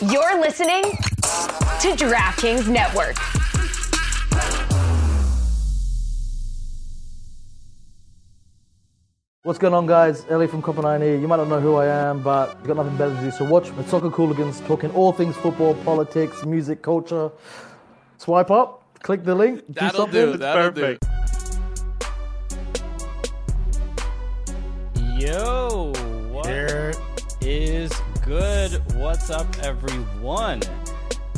You're listening to DraftKings Network. What's going on, guys? Ellie from Copper here. You might not know who I am, but you've got nothing better to do. So watch the Soccer Cooligans talking all things football, politics, music, culture. Swipe up, click the link, do That'll something. do. That'll perfect. do. Yo, what There is good? What's up, everyone?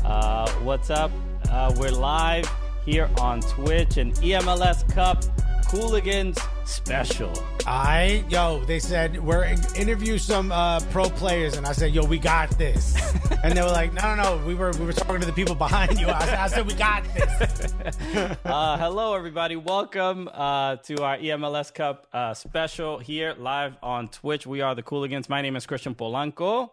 Uh, what's up? Uh, we're live here on Twitch and EMLS Cup Cooligans special. I yo, they said we're in- interview some uh, pro players, and I said, yo, we got this, and they were like, no, no, no, we were we were talking to the people behind you. I said, I said we got this. Uh, hello, everybody. Welcome uh, to our EMLS Cup uh, special here live on Twitch. We are the Cooligans. My name is Christian Polanco.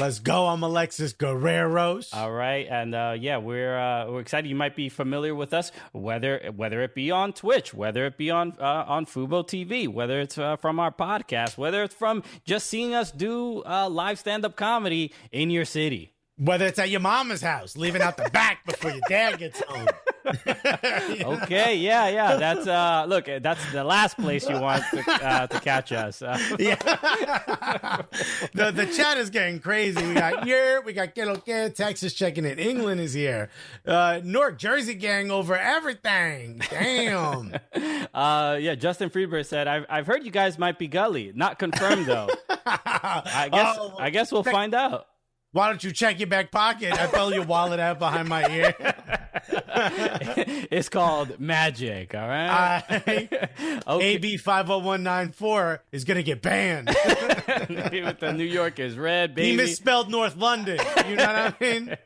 Let's go. I'm Alexis Guerreros. All right, and uh, yeah, we're uh, we're excited. You might be familiar with us, whether whether it be on Twitch, whether it be on uh, on Fubo TV, whether it's uh, from our podcast, whether it's from just seeing us do uh, live stand up comedy in your city. Whether it's at your mama's house, leaving out the back before your dad gets home. Okay, yeah, yeah. That's uh, look, that's the last place you want to, uh, to catch us. Uh, Yeah. the the chat is getting crazy. We got here, we got Get Okay, Texas checking in. England is here. Uh Newark, Jersey gang over everything. Damn. uh, yeah, Justin Freeberg said, "I've I've heard you guys might be gully. Not confirmed though. I guess Oh, I guess we'll find out." Why don't you check your back pocket? I fell your wallet out behind my ear. it's called magic. All right. I, okay. AB five hundred one nine four is gonna get banned. with the New York is red, he misspelled North London. You know what I mean?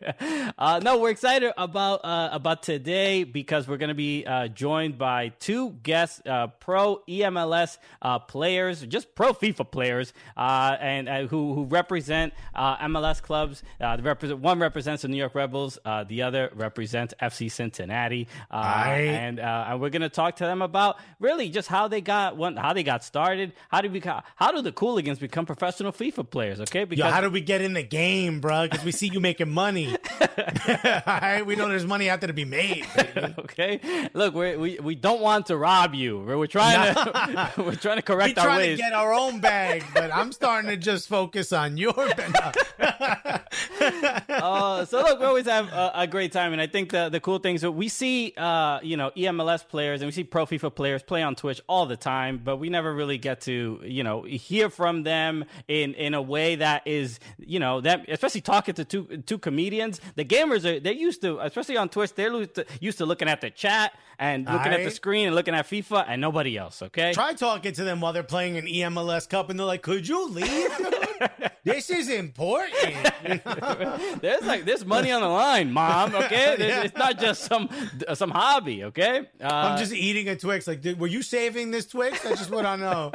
uh, no, we're excited about uh, about today because we're going to be uh, joined by two guests, uh, pro EMLS uh, players, just pro FIFA players, uh, and uh, who who represent uh, MLS clubs. Uh, the represent one represents the New York Red Bulls, uh, the other represents FC Cincinnati, uh, and uh, and we're going to talk to them about really just how they got one, how they got started, how do we how do the Cooligans become professional FIFA players? Okay, because Yo, how do we get in the game, bro? Because we see you making money. All right, we know there's money out there to be made. baby. okay. Look, we we we don't want to rob you. We're, we're trying to we're trying to correct our trying to get our own bag, but I'm starting to just focus on your bag. uh, so look, we always have a, a great time, and I think the the cool things that we see, uh, you know, EMLS players and we see Pro FIFA players play on Twitch all the time, but we never really get to you know hear from them in in a way that is you know that especially talking to two two comedians. The gamers are they're used to, especially on Twitch, they're used to, used to looking at the chat and looking at the screen and looking at FIFA and nobody else. Okay. Try talking to them while they're playing an EMLS Cup, and they're like, "Could you leave? this is important." There's like there's money on the line, mom. Okay, There's- it's not just some some hobby. Okay, uh, I'm just eating a Twix. Like, dude, were you saving this Twix? I just want to know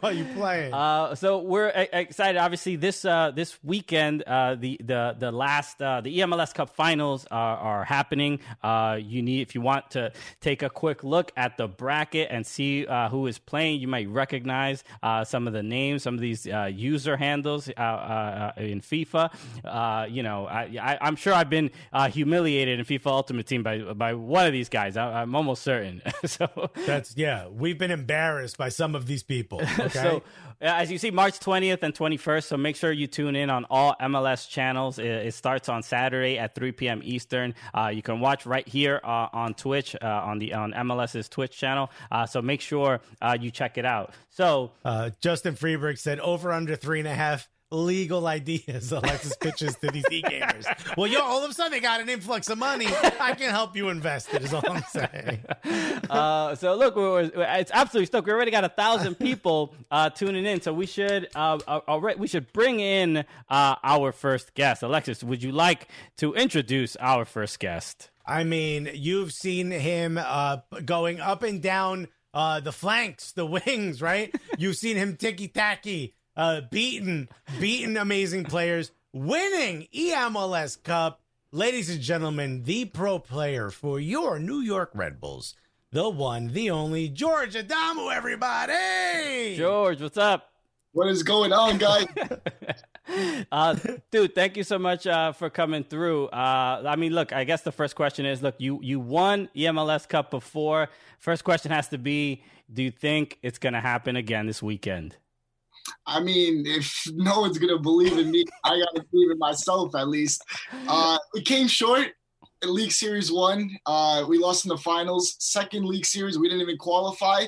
while you playing. Uh, so we're excited. Obviously, this uh, this weekend, uh, the the the last uh, the EMLS Cup finals are, are happening. Uh, you need if you want to take a quick look at the bracket and see uh, who is playing. You might recognize uh, some of the names, some of these uh, user handles uh, uh, in FIFA. Uh, you know, I, I, I'm sure I've been uh, humiliated in FIFA Ultimate Team by by one of these guys. I, I'm almost certain. so. That's yeah. We've been embarrassed by some of these people. Okay. So, as you see, March 20th and 21st. So make sure you tune in on all MLS channels. It, it starts on Saturday at 3 p.m. Eastern. Uh, you can watch right here uh, on Twitch uh, on the on MLS's Twitch channel. Uh, so make sure uh, you check it out. So Uh, Justin Freeberg said over under three and a half legal ideas Alexis pitches to these e-gamers. Well, yo, all of a sudden they got an influx of money. I can help you invest it is all I'm saying. Uh, so look, we're, we're- it's absolutely stoked. We already got a thousand people uh, tuning in, so we should uh, uh, already we should bring in uh, our first guest. Alexis, would you like to introduce our first guest? I mean, you've seen him uh, going up and down uh, the flanks, the wings, right? You've seen him ticky tacky, uh, beaten, beating amazing players, winning EMLS Cup. Ladies and gentlemen, the pro player for your New York Red Bulls, the one, the only George Adamou, everybody. George, what's up? What is going on, guys? uh, dude, thank you so much uh, for coming through. Uh, I mean, look, I guess the first question is, look, you you won EMLS Cup before. First question has to be, do you think it's going to happen again this weekend? I mean, if no one's gonna believe in me, I gotta believe in myself at least. Uh, came short. In League Series one, uh, we lost in the finals. Second League Series, we didn't even qualify.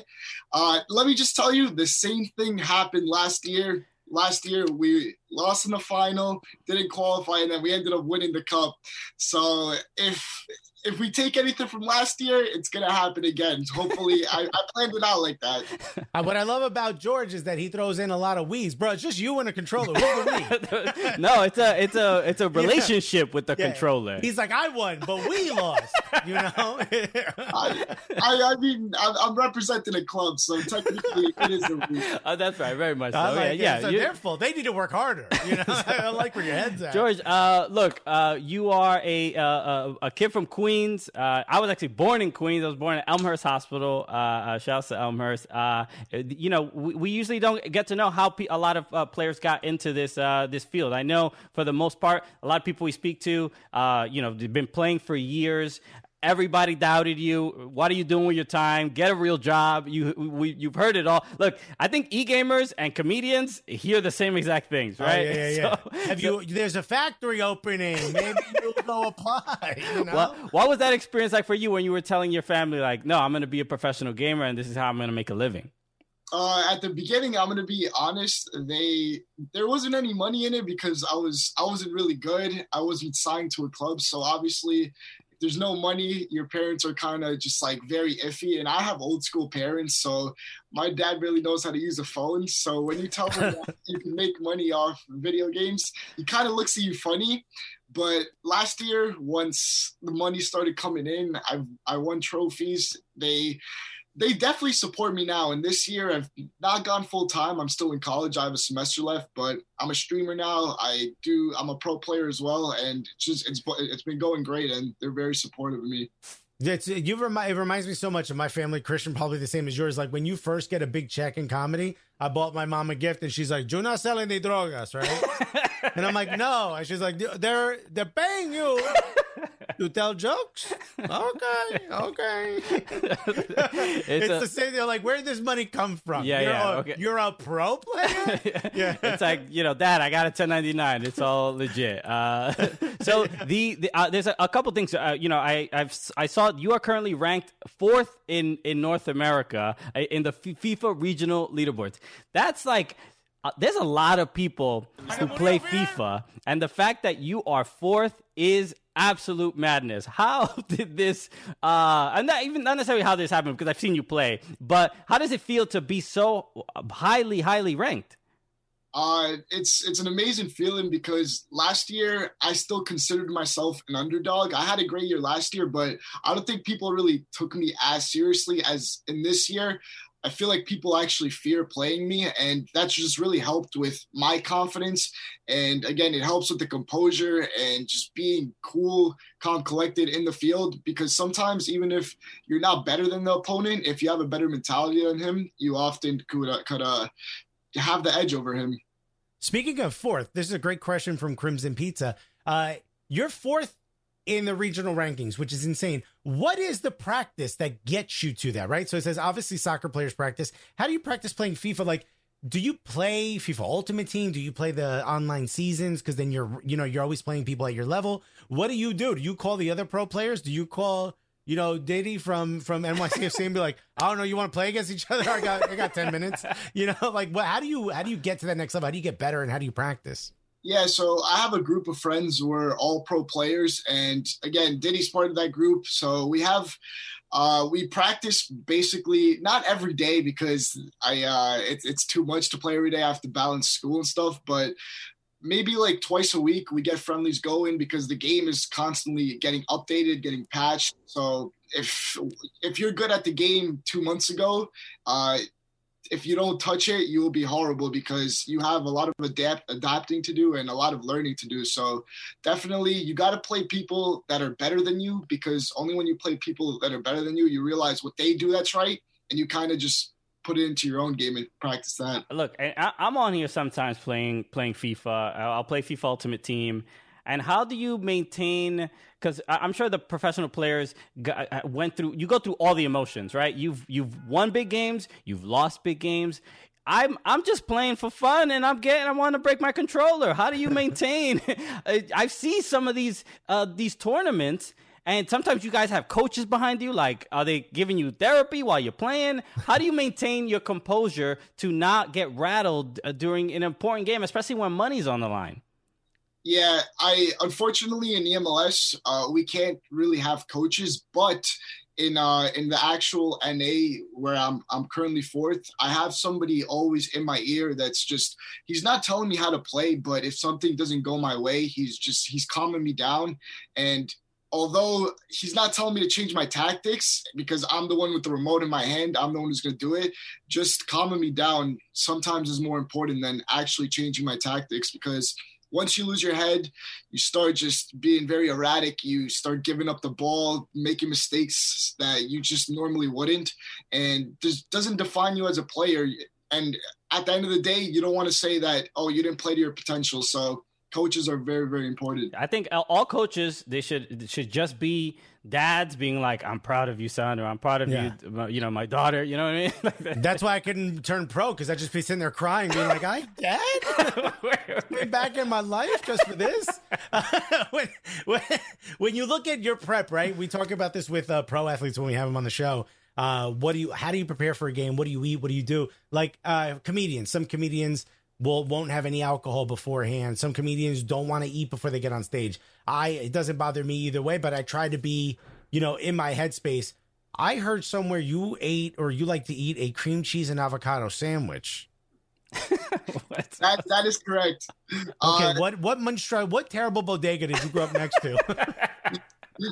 Uh, let me just tell you, the same thing happened last year. Last year, we lost in the final, didn't qualify, and then we ended up winning the cup. So if if we take anything from last year, it's gonna happen again. Hopefully, I, I, planned it out like that. Uh, what I love about George is that he throws in a lot of we's, bro. It's just you and a controller. no, it's a it's a it's a relationship yeah. with the yeah. controller. He's like, I won, but we lost. You know. I, I, I mean, I'm, representing a club, so technically it is a we. Oh, that's right, very much so. Like yeah, yeah. their fault. They need to work harder. You know, I like where your head's at. George, uh, look, uh, you are a, uh, a kid from Queens. Uh, I was actually born in Queens. I was born at Elmhurst Hospital. Uh, uh, shouts to Elmhurst. You know, we, we, usually don't get to know how pe- a lot of players got into this this field. I know for the most part, a lot of people we speak to, you know, they've been playing for years. Everybody doubted you. What are you doing with your time? Get a real job. You we, you've heard it all. Look, I think e-gamers and comedians hear the same exact things, right? Oh, yeah, yeah, yeah. Have so, you? There's a factory opening. Maybe you'll go apply. You know? what, what was that experience like for you when you were telling your family, like, "No, I'm going to be a professional gamer, and this is how I'm going to make a living"? Uh, at the beginning, I'm gonna be honest. They there wasn't any money in it because I was I wasn't really good. I wasn't signed to a club, so obviously there's no money, your parents are kind of just like very iffy. And I have old school parents, so my dad really knows how to use a phone. So when you tell him you can make money off video games, he kind of looks at you funny. But last year, once the money started coming in, I I won trophies. They they definitely support me now. And this year, I've not gone full time. I'm still in college. I have a semester left, but I'm a streamer now. I do. I'm a pro player as well, and it's just it's it's been going great, and they're very supportive of me. It's you remind it reminds me so much of my family. Christian, probably the same as yours. Like when you first get a big check in comedy, I bought my mom a gift, and she's like, "You're not selling the drogas, right?" and I'm like, "No," and she's like, "They're they're paying you." to tell jokes. Okay, okay. it's, it's a, the same. They're like, where did this money come from? Yeah, you're yeah. A, okay. You're a pro player. yeah. It's like you know, Dad, I got a 1099. It's all legit. Uh, so the, the uh, there's a, a, couple things. Uh, you know, I I've I saw you are currently ranked fourth in in North America uh, in the F- FIFA regional leaderboards. That's like uh, there's a lot of people who play FIFA, and the fact that you are fourth is absolute madness. How did this, uh, and not even not necessarily how this happened because I've seen you play, but how does it feel to be so highly, highly ranked? Uh, it's it's an amazing feeling because last year I still considered myself an underdog. I had a great year last year, but I don't think people really took me as seriously as in this year. I feel like people actually fear playing me, and that's just really helped with my confidence. And again, it helps with the composure and just being cool, calm, collected in the field. Because sometimes, even if you're not better than the opponent, if you have a better mentality than him, you often could uh, could uh, have the edge over him. Speaking of fourth, this is a great question from Crimson Pizza. Uh, you're fourth in the regional rankings, which is insane. What is the practice that gets you to that, right? So it says obviously soccer players practice. How do you practice playing FIFA? Like, do you play FIFA Ultimate Team? Do you play the online seasons? Because then you're, you know, you're always playing people at your level. What do you do? Do you call the other pro players? Do you call, you know, Diddy from from NYCFC and be like, I don't know, you want to play against each other? I got I got ten minutes. You know, like what? How do you how do you get to that next level? How do you get better and how do you practice? Yeah, so I have a group of friends who are all pro players, and again, Diddy's part of that group. So we have uh, we practice basically not every day because I uh, it, it's too much to play every day. I have to balance school and stuff, but maybe like twice a week we get friendlies going because the game is constantly getting updated, getting patched. So if if you're good at the game two months ago, uh, if you don't touch it, you will be horrible because you have a lot of adapt adapting to do and a lot of learning to do. So definitely you got to play people that are better than you because only when you play people that are better than you, you realize what they do that's right and you kind of just put it into your own game and practice that. Look, I, I'm on here sometimes playing playing FIFA. I'll play FIFA Ultimate Team. And how do you maintain? Because I'm sure the professional players got, uh, went through. You go through all the emotions, right? You've you've won big games, you've lost big games. I'm I'm just playing for fun, and I'm getting. I want to break my controller. How do you maintain? I see some of these uh, these tournaments, and sometimes you guys have coaches behind you. Like, are they giving you therapy while you're playing? How do you maintain your composure to not get rattled uh, during an important game, especially when money's on the line? Yeah, I unfortunately in EMLS uh, we can't really have coaches, but in uh in the actual NA where I'm I'm currently fourth, I have somebody always in my ear that's just he's not telling me how to play, but if something doesn't go my way, he's just he's calming me down and although he's not telling me to change my tactics because I'm the one with the remote in my hand, I'm the one who's going to do it. Just calming me down sometimes is more important than actually changing my tactics because once you lose your head, you start just being very erratic. You start giving up the ball, making mistakes that you just normally wouldn't, and this doesn't define you as a player. And at the end of the day, you don't want to say that, oh, you didn't play to your potential. So coaches are very very important. I think all coaches they should should just be dads being like, "I'm proud of you, son," or "I'm proud of yeah. you, you know, my daughter." You know what I mean? like that. That's why I couldn't turn pro because I'd just be sitting there crying, being like, "I dad, been back in my life just for this." when, when when you look at your prep, right? We talk about this with uh, pro athletes when we have them on the show. Uh, what do you? How do you prepare for a game? What do you eat? What do you do? Like uh, comedians, some comedians will won't have any alcohol beforehand. Some comedians don't want to eat before they get on stage. I it doesn't bother me either way, but I try to be, you know, in my headspace. I heard somewhere you ate or you like to eat a cream cheese and avocado sandwich. that that is correct. Okay, uh, what what monstro what terrible bodega did you grow up next to?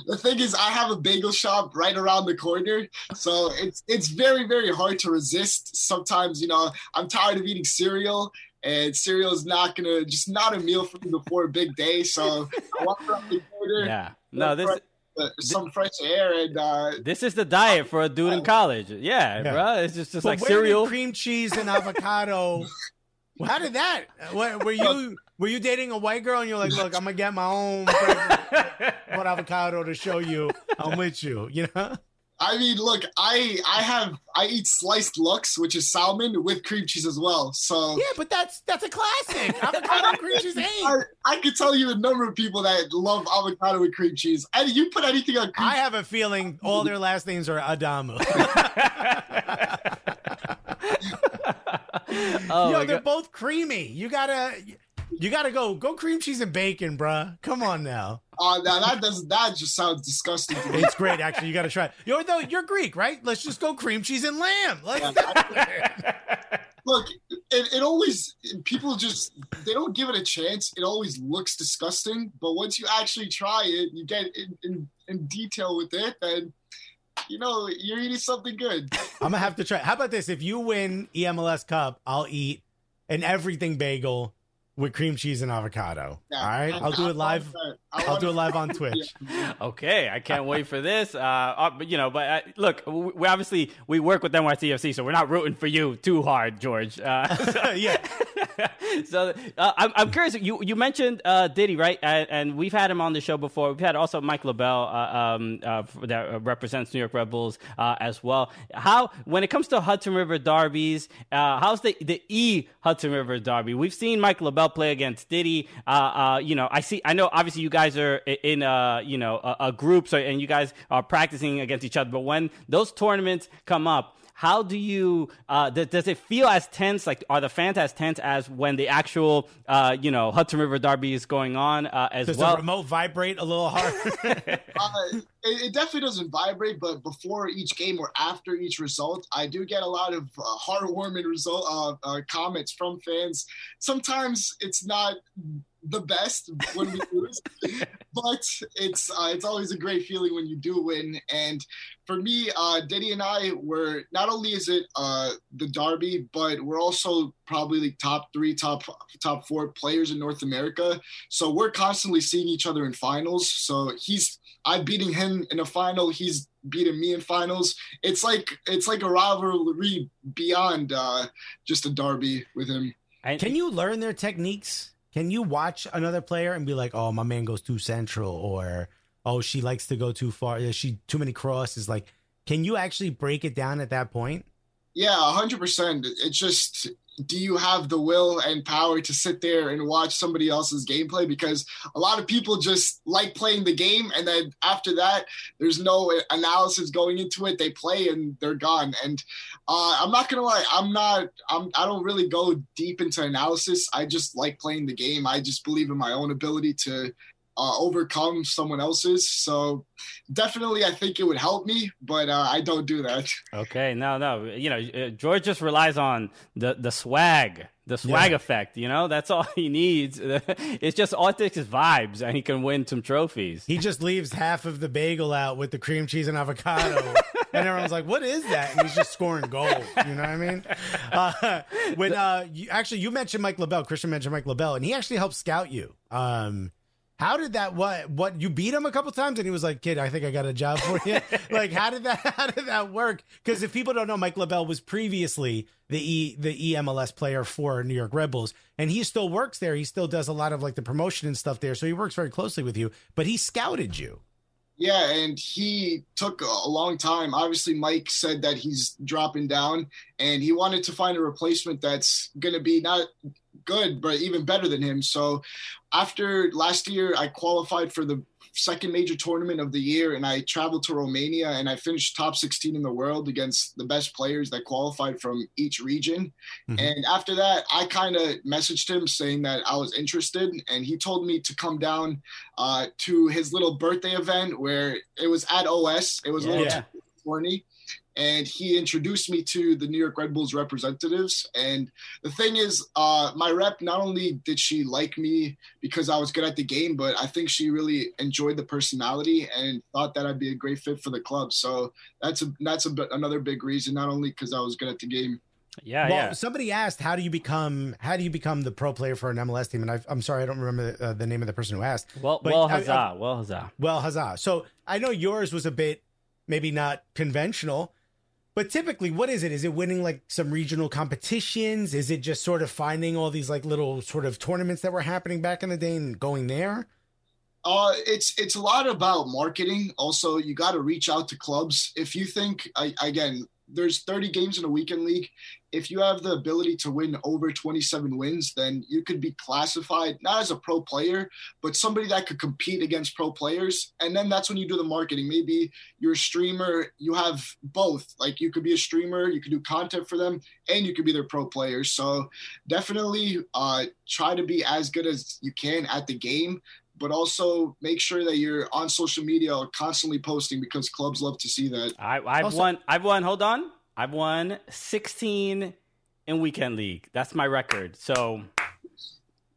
the thing is i have a bagel shop right around the corner so it's it's very very hard to resist sometimes you know i'm tired of eating cereal and cereal is not gonna just not a meal for me before a big day. So I walk around the corner. Yeah, no, this. Uh, some fresh air and uh, this is the diet for a dude in college. Yeah, yeah. bro, it's just, just like cereal, cream cheese, and avocado. how did that? What, were you were you dating a white girl and you're like, look, I'm gonna get my own what avocado to show you I'm with you, you know? I mean, look, I I have I eat sliced lox, which is salmon with cream cheese as well. So yeah, but that's that's a classic. Avocado cream cheese ain't. I, I could tell you a number of people that love avocado with cream cheese. And you put anything on. I have a feeling all their last names are Adamou. oh Yo, they're God. both creamy. You gotta you gotta go go cream cheese and bacon, bruh. Come on now. Uh, now that does that just sounds disgusting. It's great, actually. You got to try it. You're though you're Greek, right? Let's just go cream cheese and lamb. Yeah, Look, it, it always people just they don't give it a chance. It always looks disgusting, but once you actually try it, you get in, in, in detail with it, then you know you're eating something good. I'm gonna have to try. How about this? If you win EMLS Cup, I'll eat an everything bagel with cream cheese and avocado. Yeah, All right, I'll do it live. I'll do it live on Twitch. okay, I can't wait for this. Uh, uh, you know, but uh, look, we obviously we work with NYCFC, so we're not rooting for you too hard, George. Uh, so, yeah. so uh, I'm, I'm curious. You you mentioned uh, Diddy, right? And, and, we've had him on the show before. We've had also Mike LaBelle um, that represents New York Red Bulls as well. How when it comes to Hudson River derbies, how's the the E Hudson River derby? We've seen Mike LaBelle play against Diddy. you know, I see. I know. Obviously, you guys guys are in a you know a, a group, so and you guys are practicing against each other. But when those tournaments come up, how do you uh, th- does it feel as tense? Like are the fans as tense as when the actual uh, you know hudson river derby is going on uh, as does well? the remote vibrate a little hard uh, it, it, definitely doesn't vibrate but before each game or after each result i do get a lot of uh, heartwarming result uh, comments from fans. Sometimes it's not the best when we lose, but it's uh, it's always a great feeling when you do win. And for me, uh, Diddy and I were not only is it uh, the derby, but we're also probably like top three, top top four players in North America. So we're constantly seeing each other in finals. So he's I'm beating him in a final. He's beating me in finals. It's like it's like a rivalry beyond uh, just a derby with him. Can you learn their techniques? Can you watch another player and be like, "Oh, my man goes too central," or "Oh, she likes to go too far. She too many crosses." Like, can you actually break it down at that point? Yeah, hundred percent. It's just do you have the will and power to sit there and watch somebody else's gameplay? Because a lot of people just like playing the game, and then after that, there's no analysis going into it. They play and they're gone. And uh, I'm not gonna lie, I'm not. I'm. I don't really go deep into analysis. I just like playing the game. I just believe in my own ability to uh, overcome someone else's. So definitely, I think it would help me, but uh, I don't do that. Okay, no, no, you know, uh, George just relies on the the swag, the swag yeah. effect. You know, that's all he needs. It's just all it takes is vibes, and he can win some trophies. He just leaves half of the bagel out with the cream cheese and avocado. and everyone's like, "What is that?" And he's just scoring goals. You know what I mean? Uh, when uh, you, actually you mentioned Mike LaBelle, Christian mentioned Mike LaBelle, and he actually helped scout you. Um, how did that what what you beat him a couple times and he was like, "Kid, I think I got a job for you." like how did that how did that work? Cuz if people don't know, Mike LaBelle was previously the E the EMLS player for New York Red Bulls and he still works there. He still does a lot of like the promotion and stuff there. So he works very closely with you, but he scouted you. Yeah, and he took a long time. Obviously, Mike said that he's dropping down, and he wanted to find a replacement that's going to be not good, but even better than him. So, after last year, I qualified for the second major tournament of the year and I traveled to Romania and I finished top 16 in the world against the best players that qualified from each region. Mm-hmm. And after that, I kind of messaged him saying that I was interested and he told me to come down uh, to his little birthday event where it was at OS. It was yeah, a little yeah. corny and he introduced me to the New York Red Bulls representatives. And the thing is, uh, my rep not only did she like me because I was good at the game, but I think she really enjoyed the personality and thought that I'd be a great fit for the club. So that's a that's a, another big reason, not only because I was good at the game. Yeah, well, yeah. Somebody asked, "How do you become? How do you become the pro player for an MLS team?" And I, am sorry, I don't remember the, uh, the, name of the person who asked. Well, but well, huzzah, I, I, well, huzzah, well, huzzah. So I know yours was a bit maybe not conventional but typically, what is it? Is it winning like some regional competitions? Is it just sort of finding all these like little sort of tournaments that were happening back in the day and going there? Uh, it's it's a lot about marketing. Also, you got to reach out to clubs. If you think, I, again, there's 30 games in a weekend league if you have the ability to win over 27 wins, then you could be classified not as a pro player, but somebody that could compete against pro players. And then that's when you do the marketing. Maybe you're a streamer, you have both. Like you could be a streamer, you could do content for them, and you could be their pro player. So definitely uh, try to be as good as you can at the game. But also make sure that you're on social media or constantly posting because clubs love to see that. I, I've also, won. I've won. Hold on. I've won 16 in weekend league. That's my record. So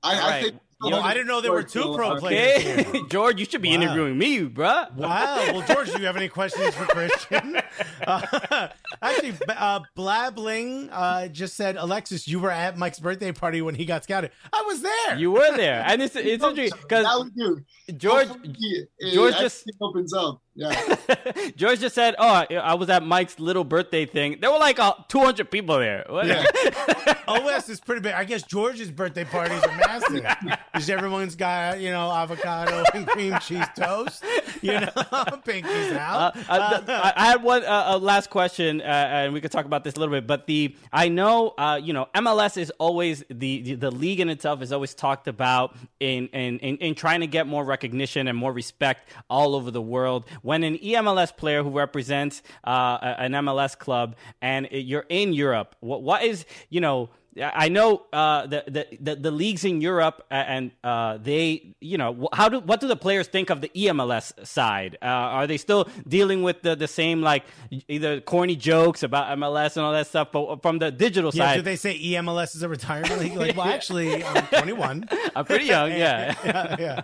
I, I think you know, I didn't know there were two pro players. Okay. George, you should be wow. interviewing me, bruh. Wow. Well, George, do you have any questions for Christian? Uh, actually, uh, Blabling uh, just said, Alexis, you were at Mike's birthday party when he got scouted. I was there. You were there, and it's it's interesting because George George just opens up. Yeah. George just said, "Oh, I was at Mike's little birthday thing. There were like uh, 200 people there." Yeah. OS is pretty big. I guess George's birthday parties are massive because everyone's got you know avocado and cream cheese toast. You know, pinkies out. Uh, uh, I had one uh, last question, uh, and we could talk about this a little bit. But the I know uh, you know MLS is always the, the, the league in itself is always talked about in, in in in trying to get more recognition and more respect all over the world when an EMLS player who represents uh, an MLS club and you're in Europe, what, what is, you know, I know uh, the, the, the the leagues in Europe and uh, they you know how do what do the players think of the EMLS side? Uh, are they still dealing with the, the same like either corny jokes about MLS and all that stuff? But from the digital Yeah, side, do they say EMLS is a retirement league? Like, well, actually, I'm 21. I'm pretty young. Yeah. yeah, yeah.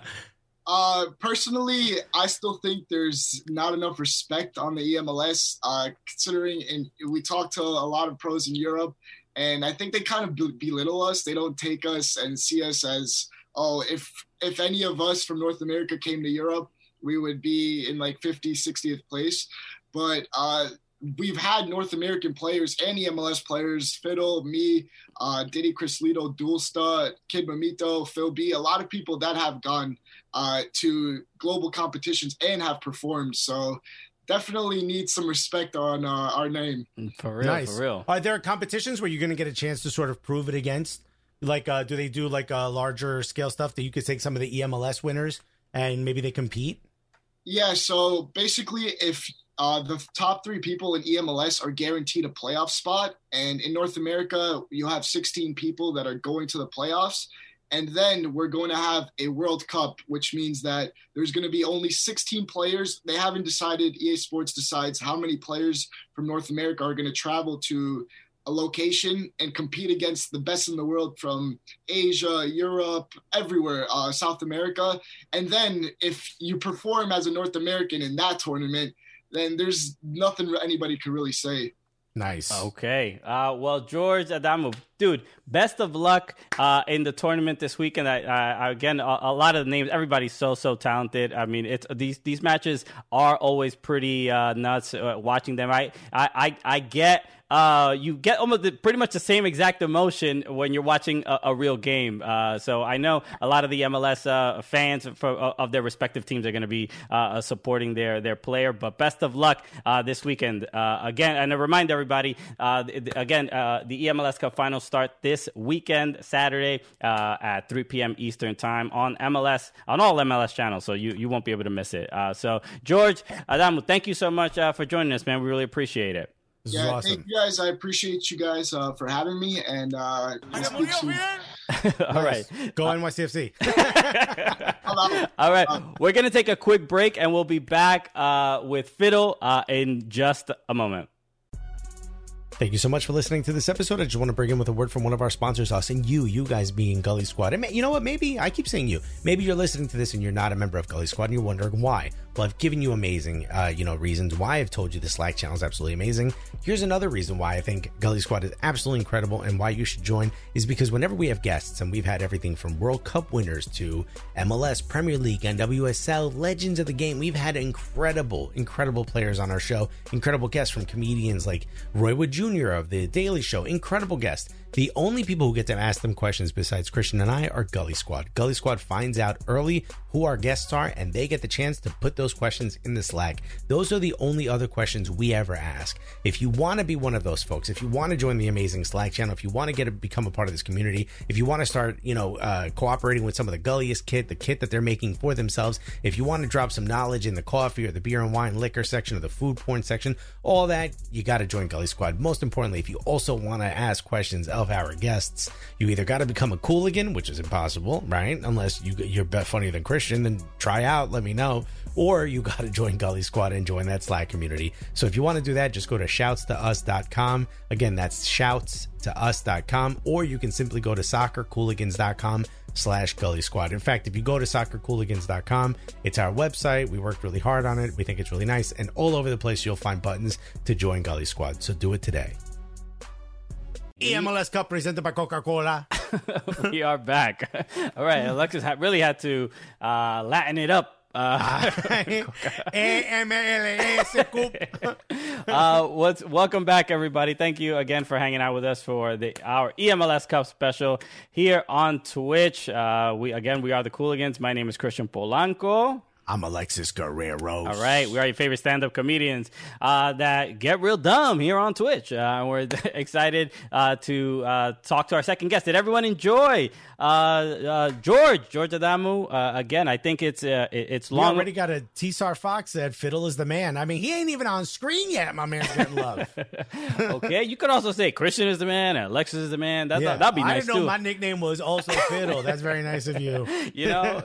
Uh, personally, I still think there's not enough respect on the EMLS, uh, considering, and we talked to a lot of pros in Europe, and I think they kind of belittle us. They don't take us and see us as, oh, if if any of us from North America came to Europe, we would be in like 50, 60th place. But uh, we've had North American players and EMLS players, Fiddle, me, uh, Diddy Crislito, Dulsta, Kid Mamito, Phil B, a lot of people that have gone uh, to global competitions and have performed. So definitely need some respect on uh, our name. For real. nice. For real. Are there competitions where you're going to get a chance to sort of prove it against? Like, uh, do they do like a larger scale stuff that you could take some of the EMLS winners and maybe they compete? Yeah, so basically, if uh, the top three people in EMLS are guaranteed a playoff spot, and in North America, you have 16 people that are going to the playoffs. And then we're going to have a World Cup, which means that there's going to be only 16 players. They haven't decided, EA Sports decides how many players from North America are going to travel to a location and compete against the best in the world from Asia, Europe, everywhere, uh, South America. And then if you perform as a North American in that tournament, then there's nothing anybody could really say. Nice. Okay. Uh, well, George Adamou, dude, best of luck uh, in the tournament this weekend. I, I, again, a, a, lot of the names, everybody's so so talented. I mean, it's these these matches are always pretty uh, nuts uh, watching them. I I I, I get. Uh, you get almost the, pretty much the same exact emotion when you're watching a, a real game. Uh, so I know a lot of the MLS uh, fans for, of their respective teams are going to be uh, supporting their their player. But best of luck uh, this weekend. Uh, again, and to remind everybody, again, the EMLS Cup finals start this weekend, Saturday at 3 p.m. Eastern time on MLS on all MLS channels. So you you won't be able to miss it. so George Adamou, thank you so much for joining us, man. We really appreciate it. This yeah, awesome. thank you guys. I appreciate you guys uh, for having me, and uh, we'll speak soon. All right. Go NYCFC. All right. We're going to take a quick break and we'll be back uh, with Fiddle uh, in just a moment. Thank you so much for listening to this episode. I just want to bring in with a word from one of our sponsors, us and you, you guys being Gully Squad. And you know what? Maybe I keep saying you. Maybe you're listening to this and you're not a member of Gully Squad and you're wondering why. Well, I've given you amazing, uh, you know, reasons why I've told you the Slack channel is absolutely amazing. Here's another reason why I think Gully Squad is absolutely incredible and why you should join is because whenever we have guests, and we've had everything from World Cup winners to MLS, Premier League, and WSL, legends of the game, we've had incredible, incredible players on our show, incredible guests from comedians like Roy Wood Jr. of The Daily Show, incredible guests. The only people who get to ask them questions besides Christian and I are Gully Squad. Gully Squad finds out early who our guests are and they get the chance to put those questions in the Slack. Those are the only other questions we ever ask. If you want to be one of those folks, if you want to join the amazing Slack channel, if you want to get to become a part of this community, if you want to start, you know, uh, cooperating with some of the gulliest kit, the kit that they're making for themselves, if you want to drop some knowledge in the coffee or the beer and wine liquor section or the food porn section, all that, you got to join Gully Squad. Most importantly, if you also want to ask questions of our guests, you either got to become a cooligan, which is impossible, right? Unless you, you're funnier than Christian, then try out, let me know. Or you got to join Gully Squad and join that Slack community. So if you want to do that, just go to shoutstous.com. Again, that's shoutstous.com. Or you can simply go to soccercooligans.com slash gully squad. In fact, if you go to soccercooligans.com, it's our website. We worked really hard on it. We think it's really nice. And all over the place, you'll find buttons to join Gully Squad. So do it today. EMLS Cup presented by Coca Cola. we are back. All right. Alexis really had to uh, Latin it up. Uh, Cup. uh, what's welcome back, everybody. Thank you again for hanging out with us for the our EMLS Cup special here on Twitch. Uh, we again we are the Cooligans. My name is Christian Polanco. I'm Alexis Guerrero. All right, we are your favorite stand-up comedians uh, that get real dumb here on Twitch. Uh, we're excited uh, to uh, talk to our second guest. Did everyone enjoy uh, uh, George George Adamou? again, I think it's it's long. We already got a Tsar Fox said Fiddle is the man. I mean, he ain't even on screen yet. My man's getting love. okay, you could also say Christian is the man Alexis is the man. That, yeah. that'd be nice I didn't know too. my nickname was also Fiddle. That's very nice of you. You know,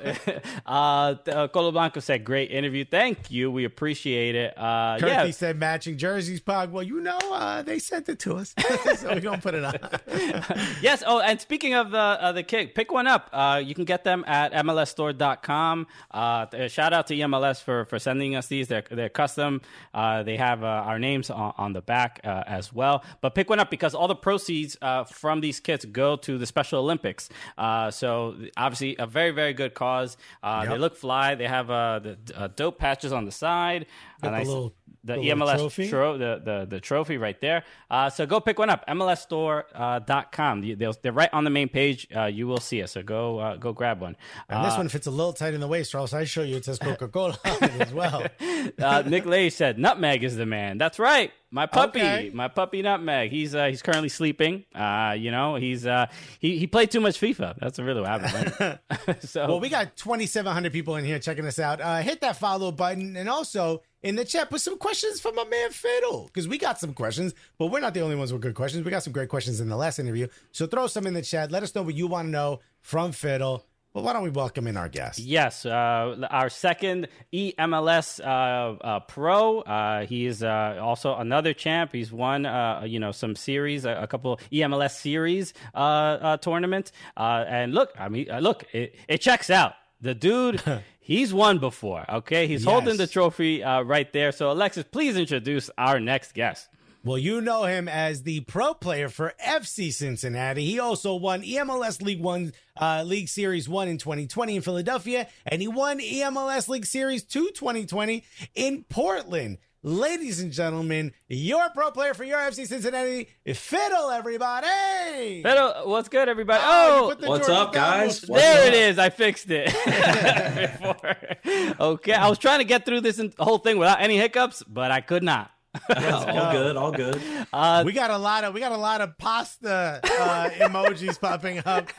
uh, Colo Blanco said, "Great interview. Thank you. We appreciate it." Uh, Kirky yeah. said, "Matching jerseys, Pog." Well, you know, uh, they sent it to us, so we're gonna put it on. yes. Oh, and speaking of the uh, the kick, pick one up. Uh, you can get them at MLSstore.com. Uh, shout out to MLS for for sending us these. They're they're custom. Uh, they have uh, our names on, on the back uh, as well. But pick one up because all the proceeds uh, from these kits go to the Special Olympics. Uh, so obviously a very very good cause. Uh, yep. They look fly. They have uh, the uh, dope patches on the side. Got the little the, the EMLS trophy? Tro- the, the, the trophy right there. Uh, so go pick one up. MLSstore.com. Uh, they're, they're right on the main page. Uh, you will see it. So go uh, go grab one. And this uh, one fits a little tight in the waist, or else I show you it says Coca Cola as well. Uh, Nick Lay said, "Nutmeg is the man." That's right. My puppy, okay. my puppy Nutmeg. He's uh, he's currently sleeping. Uh, you know, he's uh, he he played too much FIFA. That's really what happened. Right? so, well, we got twenty seven hundred people in here checking us out. Uh, hit that follow button, and also in the chat put some questions from my man Fiddle because we got some questions, but we're not the only ones with good questions. We got some great questions in the last interview, so throw some in the chat. Let us know what you want to know from Fiddle. Well, why don't we welcome in our guest? Yes, uh, our second EMLS uh, uh, pro. Uh, he is uh, also another champ. He's won, uh, you know, some series, a, a couple EMLS series tournaments. and look, I mean, look, it, it checks out. The dude, he's won before. Okay, he's yes. holding the trophy right there. So, Alexis, please introduce our next guest. Well, you know him as the pro player for FC Cincinnati. He also won EMLS League One, uh, League Series One in 2020 in Philadelphia, and he won EMLS League Series Two 2020 in Portland. Ladies and gentlemen, your pro player for your FC Cincinnati, Fiddle, everybody. Fiddle, what's good, everybody? Oh, oh what's up, guys? What's there up? it is. I fixed it. okay, I was trying to get through this whole thing without any hiccups, but I could not. All good, all good. Uh, we got a lot of we got a lot of pasta uh, emojis popping up,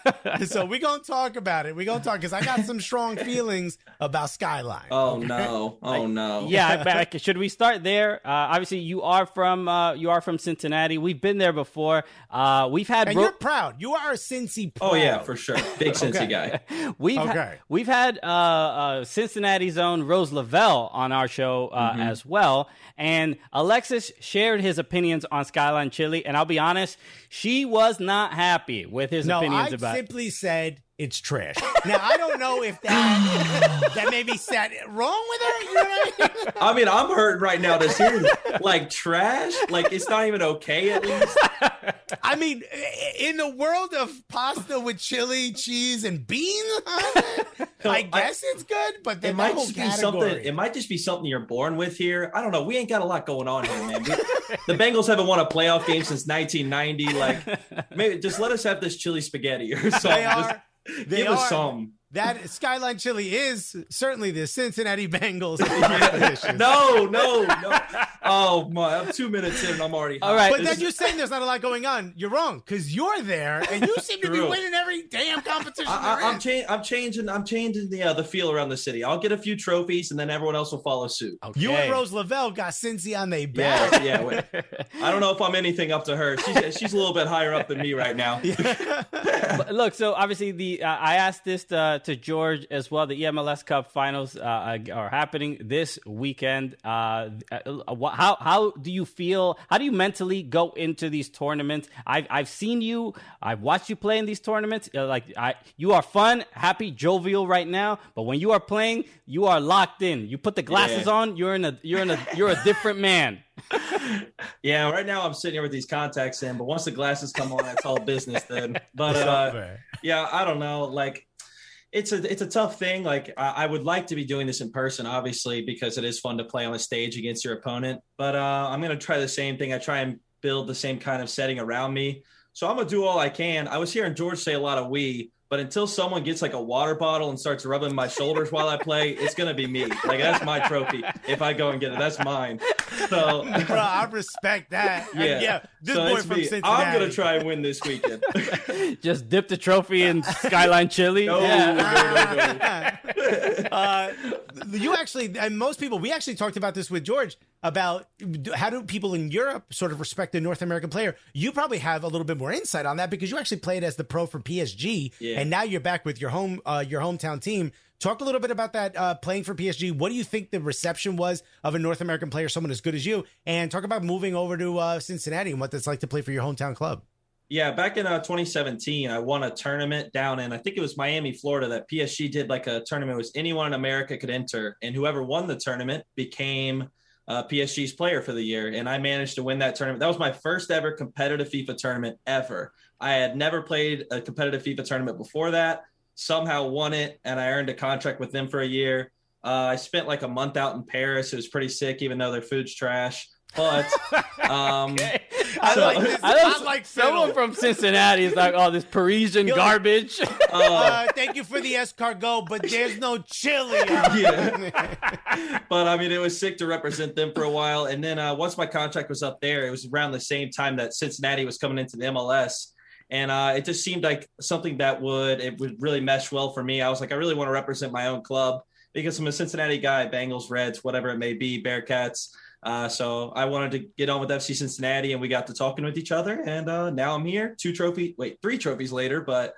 so we gonna talk about it. We gonna talk because I got some strong feelings about Skyline. Oh okay? no! Oh no! Yeah, back, should we start there? Uh, obviously, you are from uh, you are from Cincinnati. We've been there before. Uh, we've had and ro- you're proud. You are a Cincy. Proud. Oh yeah, for sure. Big Cincy okay. guy. We've okay. Ha- we've had uh, Cincinnati's own Rose Lavelle on our show mm-hmm. as well, and. Alexis shared his opinions on Skyline Chili, and I'll be honest, she was not happy with his no, opinions I about. simply said it's trash. Now I don't know if that that maybe sat wrong with her. You know I, mean? I mean, I'm hurt right now to hear like trash. Like it's not even okay at least. I mean, in the world of pasta with chili, cheese, and beans, I guess I, it's good. But it might just category. be something. It might just be something you're born with here. I don't know. We ain't got a lot going on here, man. We, the Bengals haven't won a playoff game since 1990. Like, maybe just let us have this chili spaghetti or something. They. Give are, us some. That Skyline Chili is certainly the Cincinnati Bengals. no, no, no. Oh my! I'm two minutes in and I'm already. All right, but then you're saying there's not a lot going on. You're wrong because you're there and you seem to be winning every damn competition. I, am cha- I'm changing. I'm changing the uh, the feel around the city. I'll get a few trophies and then everyone else will follow suit. Okay. You and Rose Lavelle got Cincy on their back. Yeah, yeah. Wait. I don't know if I'm anything up to her. She's she's a little bit higher up than me right now. look, so obviously the uh, I asked this. Uh, to George as well. The EMLS Cup finals uh, are happening this weekend. Uh, uh how how do you feel? How do you mentally go into these tournaments? I've I've seen you. I've watched you play in these tournaments. Uh, like I, you are fun, happy, jovial right now. But when you are playing, you are locked in. You put the glasses yeah. on. You're in a you're in a you're a different man. yeah, right now I'm sitting here with these contacts in, but once the glasses come on, it's all business then. But uh, yeah, I don't know. Like it's a it's a tough thing. Like I, I, would like to be doing this in person, obviously, because it is fun to play on a stage against your opponent. But uh, I'm gonna try the same thing. I try and build the same kind of setting around me. So I'm gonna do all I can. I was hearing George say a lot of we. But until someone gets like a water bottle and starts rubbing my shoulders while I play, it's gonna be me. Like that's my trophy. If I go and get it, that's mine. So, bro, I respect that. Yeah, yeah. This so boy from me. Cincinnati. I'm gonna try and win this weekend. Just dip the trophy in Skyline Chili. No, yeah. no, no, no. uh, you actually, and most people, we actually talked about this with George about how do people in Europe sort of respect the North American player. You probably have a little bit more insight on that because you actually played as the pro for PSG, Yeah. And now you're back with your home, uh, your hometown team. Talk a little bit about that uh, playing for PSG. What do you think the reception was of a North American player, someone as good as you? And talk about moving over to uh, Cincinnati and what it's like to play for your hometown club. Yeah, back in uh, 2017, I won a tournament down in I think it was Miami, Florida. That PSG did like a tournament. Was anyone in America could enter, and whoever won the tournament became uh, PSG's player for the year. And I managed to win that tournament. That was my first ever competitive FIFA tournament ever. I had never played a competitive FIFA tournament before that. Somehow won it, and I earned a contract with them for a year. Uh, I spent like a month out in Paris. It was pretty sick, even though their food's trash. But um, I So- like this. I know I like someone fiddle. from Cincinnati is like, oh, this Parisian You're- garbage. uh, Uh, thank you for the escargot, but there's no chili. Yeah. but I mean, it was sick to represent them for a while. And then uh, once my contract was up there, it was around the same time that Cincinnati was coming into the MLS. And uh, it just seemed like something that would it would really mesh well for me. I was like, I really want to represent my own club because I'm a Cincinnati guy, Bengals, Reds, whatever it may be, Bearcats. Uh, so I wanted to get on with FC Cincinnati, and we got to talking with each other. And uh, now I'm here, two trophy, wait, three trophies later, but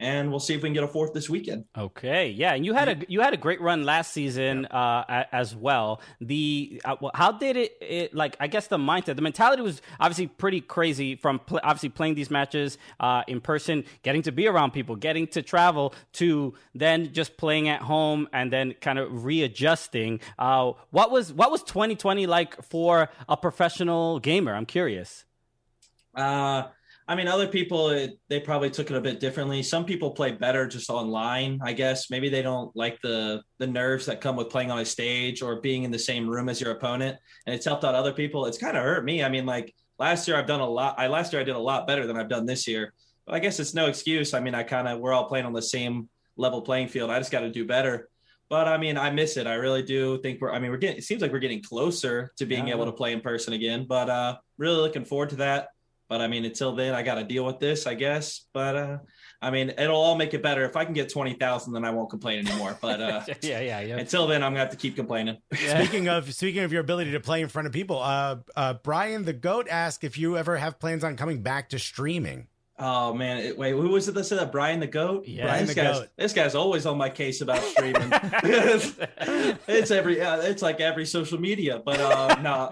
and we'll see if we can get a fourth this weekend. Okay, yeah, and you had a you had a great run last season uh, as well. The uh, how did it, it like? I guess the mindset, the mentality was obviously pretty crazy from pl- obviously playing these matches uh, in person, getting to be around people, getting to travel, to then just playing at home and then kind of readjusting. Uh, what was what was 2020 like for a professional gamer? I'm curious. Uh, I mean, other people it, they probably took it a bit differently. Some people play better just online, I guess. Maybe they don't like the the nerves that come with playing on a stage or being in the same room as your opponent, and it's helped out other people. It's kind of hurt me. I mean, like last year I've done a lot. I last year I did a lot better than I've done this year. But I guess it's no excuse. I mean, I kind of we're all playing on the same level playing field. I just got to do better. But I mean, I miss it. I really do think we're. I mean, we're getting. It seems like we're getting closer to being Yeah. able to play in person again. But uh, really looking forward to that. But I mean, until then, I got to deal with this, I guess. But uh, I mean, it'll all make it better. If I can get twenty thousand, then I won't complain anymore. But uh, yeah, yeah, yeah. until then, I'm gonna have to keep complaining. Speaking of speaking of your ability to play in front of people, uh, uh, Brian the Goat asked if you ever have plans on coming back to streaming. Oh man, it, wait, who was it that said that? Brian the Goat. Yeah. Brian this the guy's Goat. this guy's always on my case about streaming. it's every yeah, it's like every social media, but uh, no,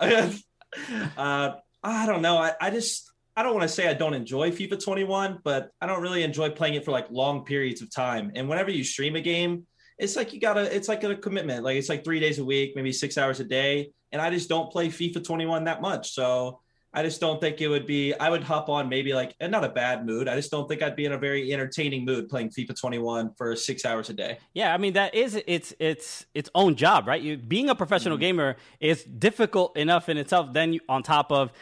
uh, I don't know. I, I just I don't want to say I don't enjoy FIFA 21, but I don't really enjoy playing it for like long periods of time. And whenever you stream a game, it's like you gotta it's like a commitment. Like it's like three days a week, maybe six hours a day, and I just don't play FIFA 21 that much. So I just don't think it would be. I would hop on maybe like and not a bad mood. I just don't think I'd be in a very entertaining mood playing FIFA 21 for six hours a day. Yeah, I mean that is it's it's its own job, right? You being a professional mm-hmm. gamer is difficult enough in itself. Then you, on top of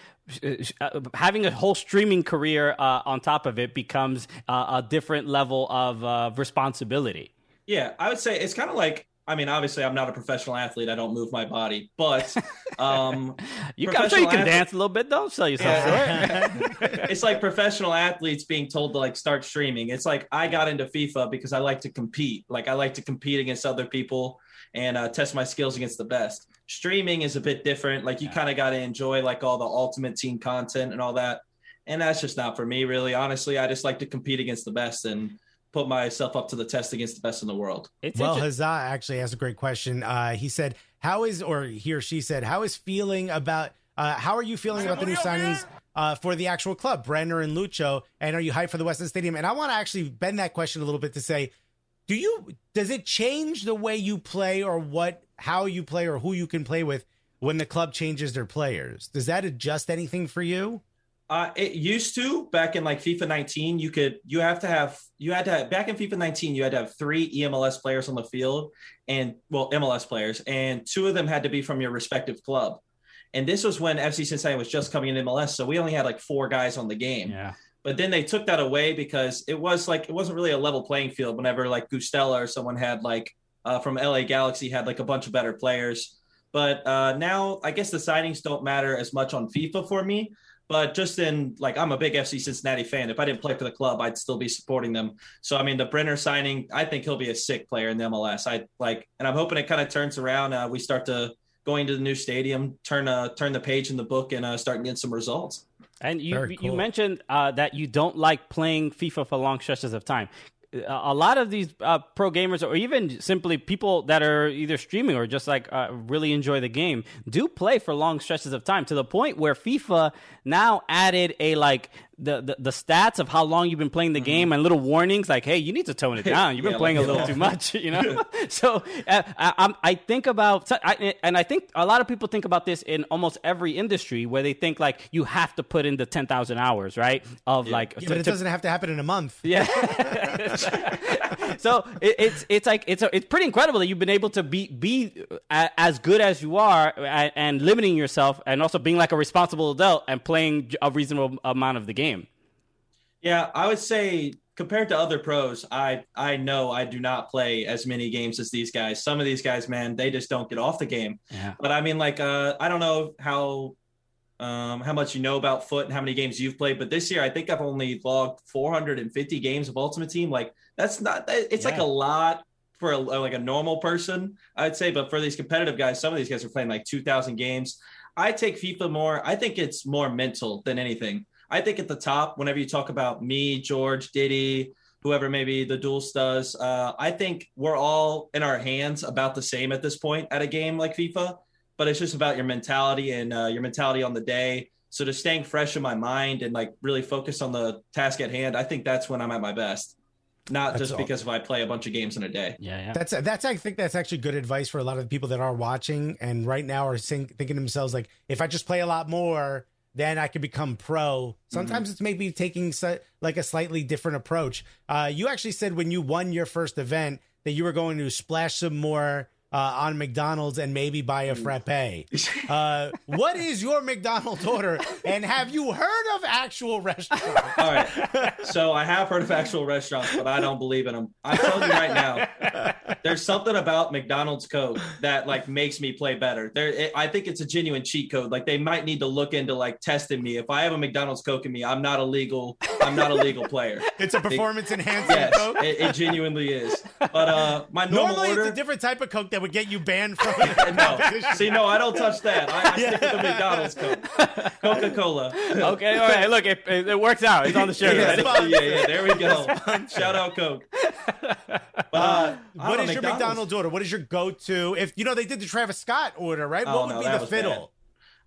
having a whole streaming career uh, on top of it becomes uh, a different level of uh, responsibility. Yeah, I would say it's kind of like. I mean, obviously, I'm not a professional athlete. I don't move my body, but um, You, I'm sure you can athlete- dance a little bit. Don't sell yourself short. it's like professional athletes being told to like start streaming. It's like I got into FIFA because I like to compete. Like I like to compete against other people and uh, test my skills against the best. Streaming is a bit different. Like you kind of got to enjoy like all the ultimate team content and all that. And that's just not for me, really. Honestly, I just like to compete against the best and put myself up to the test against the best in the world. It's Well, inter- Huzzah actually asked a great question. Uh, he said, "How is, or he or she said, how is feeling about? Uh, how are you feeling about the new signings uh, for the actual club, Brenner and Lucho? And are you hyped for the West End Stadium? And I want to actually bend that question a little bit to say, do you? Does it change the way you play, or what? How you play, or who you can play with when the club changes their players? Does that adjust anything for you? Uh, it used to back in like FIFA 19. You could you have to have you had to have, back in FIFA 19. You had to have three EMLS players on the field, and well MLS players, and two of them had to be from your respective club. And this was when FC Cincinnati was just coming in MLS, so we only had like four guys on the game. yeah. But then they took that away because it was like it wasn't really a level playing field. Whenever like Gustella or someone had like uh, from LA Galaxy had like a bunch of better players. But uh, now I guess the signings don't matter as much on FIFA for me. But just in like I'm a big FC Cincinnati fan. If I didn't play for the club, I'd still be supporting them. So I mean, the Brenner signing, I think he'll be a sick player in the MLS. I like, and I'm hoping it kind of turns around. Uh, we start to going to the new stadium, turn uh turn the page in the book, and uh, start getting some results. And you Very you mentioned uh, that you don't like playing FIFA for long stretches of time. A lot of these uh, pro gamers, or even simply people that are either streaming or just like uh, really enjoy the game, do play for long stretches of time to the point where FIFA now added a like the, the, the stats of how long you've been playing the game and little warnings like, hey, you need to tone it down. You've been Yeah, playing like, a little yeah. too much, you know. so uh, I, I'm- think about, I, and I think a lot of people think about this in almost every industry where they think like you have to put in the ten thousand hours, right? Of like, Yeah, to- but it to- doesn't have to happen in a month. yeah. so it, it's it's like it's a, it's pretty incredible that you've been able to be be a, as good as you are and, and limiting yourself and also being like a responsible adult and playing a reasonable amount of the game. Yeah, I would say compared to other pros, I I know I do not play as many games as these guys. Some of these guys, man, they just don't get off the game. Yeah. But I mean, like, uh, I don't know how um, how much you know about foot and how many games you've played, but this year I think I've only logged 450 games of Ultimate Team. Like, that's not. It's like a lot for a, like a normal person, I'd say. But for these competitive guys, some of these guys are playing like 2,000 games. I take FIFA more. I think it's more mental than anything. I think at the top, whenever you talk about me, George, Diddy, whoever maybe the duels does, uh, I think we're all in our hands about the same at this point at a game like FIFA. But it's just about your mentality and uh, your mentality on the day. So just staying fresh in my mind and like really focus on the task at hand. I think that's when I'm at my best. Not That's just all. because if I play a bunch of games in a day. Yeah, yeah. That's that's I think that's actually good advice for a lot of the people that are watching and right now are think, thinking to themselves like, if I just play a lot more, then I could become pro. Sometimes it's maybe taking like a slightly different approach. Uh, you actually said when you won your first event that you were going to splash some more uh, on McDonald's and maybe buy a frappe. Uh, what is your McDonald's order? And have you heard of actual restaurants? All right. So I have heard of actual restaurants, but I don't believe in them. I'm telling you right now, there's something about McDonald's code that like makes me play better. There, it, I think it's a genuine cheat code. Like they might need to look into like testing me. If I have a McDonald's Coke in me, I'm not a legal. I'm not a legal player. It's a performance enhancing Yes, Coke. it, it genuinely is. But uh, my normal Normally, order. it's a different type of Coke that would get you banned from it. no, see, no, I don't touch that. I, I stick with the McDonald's Coke, Coca Cola. okay, all right. Look, it, it, it works out. It's on the shirt. Yeah, right? yeah, yeah, there we go. Shout out Coke. But, uh, I What know, your McDonald's order? What is your go-to? If you know they did the Travis Scott order, right? Oh, what would no, be the was fiddle?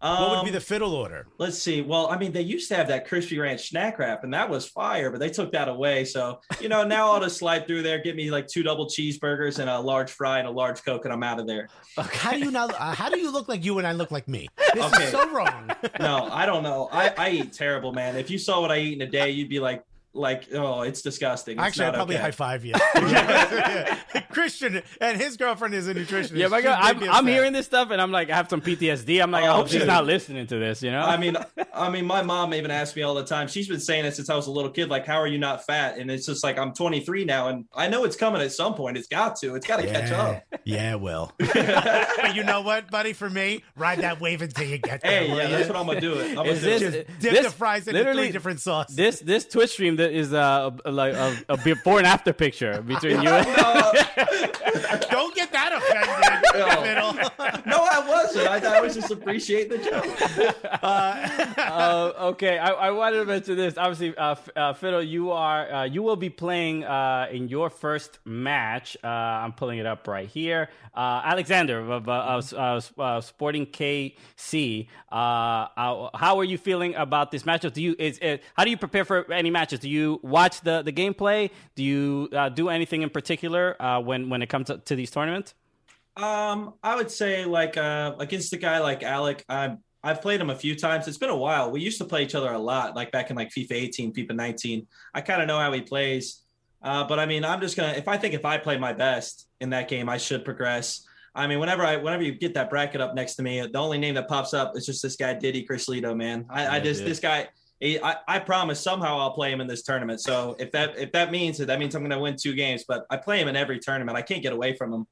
Um, what would be the fiddle order? Let's see. Well, I mean, they used to have that crispy ranch snack wrap, and that was fire, but they took that away. So, you know, now I'll just slide through there, get me like two double cheeseburgers and a large fry and a large Coke, and I'm out of there. How do you not? Uh, how do you look like you and I look like me? This Okay. is so wrong. No, I don't know. I, I eat terrible, man. If you saw what I eat in a day, you'd be like, like, oh, it's disgusting. It's Actually, I'd probably okay. high five you. Christian and his girlfriend is a nutritionist. Yeah, my God, I'm, I'm hearing this stuff and I'm like, I have some PTSD. I'm like, I Oh, hope she's oh, not listening to this, you know? I mean, I mean, my mom even asks me all the time. She's been saying it since I was a little kid. Like, how are you not fat? And it's just like I'm 23 now, and I know it's coming at some point. It's got to. It's got to catch up. Yeah, well but you know what, buddy? For me, ride that wave until you get there. Hey, yeah, ya? that's what I'm gonna do. It. I'm gonna Is do this- it. Just dip This- the fries into literally- three different sauces. this this Twitch stream that is uh, a, like a, a before and after picture between you and Don't get that offended. No. Fiddle. No, I wasn't. I, I was just appreciating the joke. uh, okay, I, I wanted to mention this. Obviously, uh, uh, Fiddle, you are uh, you will be playing uh, in your first match. Uh, I'm pulling it up right here. Uh, Alexander of, uh, of, of, uh, Sporting KC. Uh, uh, how are you feeling about this matchup? Do you is it, how do you prepare for any matches? Do you watch the the gameplay? Do you uh, do anything in particular uh, when when it comes to, to these tournaments? Um, I would say like uh against a guy like Alec, I I've played him a few times. It's been a while. We used to play each other a lot, like back in like FIFA 18, FIFA 19. I kind of know how he plays. Uh, but I mean, I'm just gonna if I think if I play my best in that game, I should progress. I mean, whenever I whenever you get that bracket up next to me, the only name that pops up is just this guy Diddy Chris Lito, man. I, I just dude. this guy he, I, I promise somehow I'll play him in this tournament. So if that if that means it, that means I'm going to win two games. But I play him in every tournament. I can't get away from him.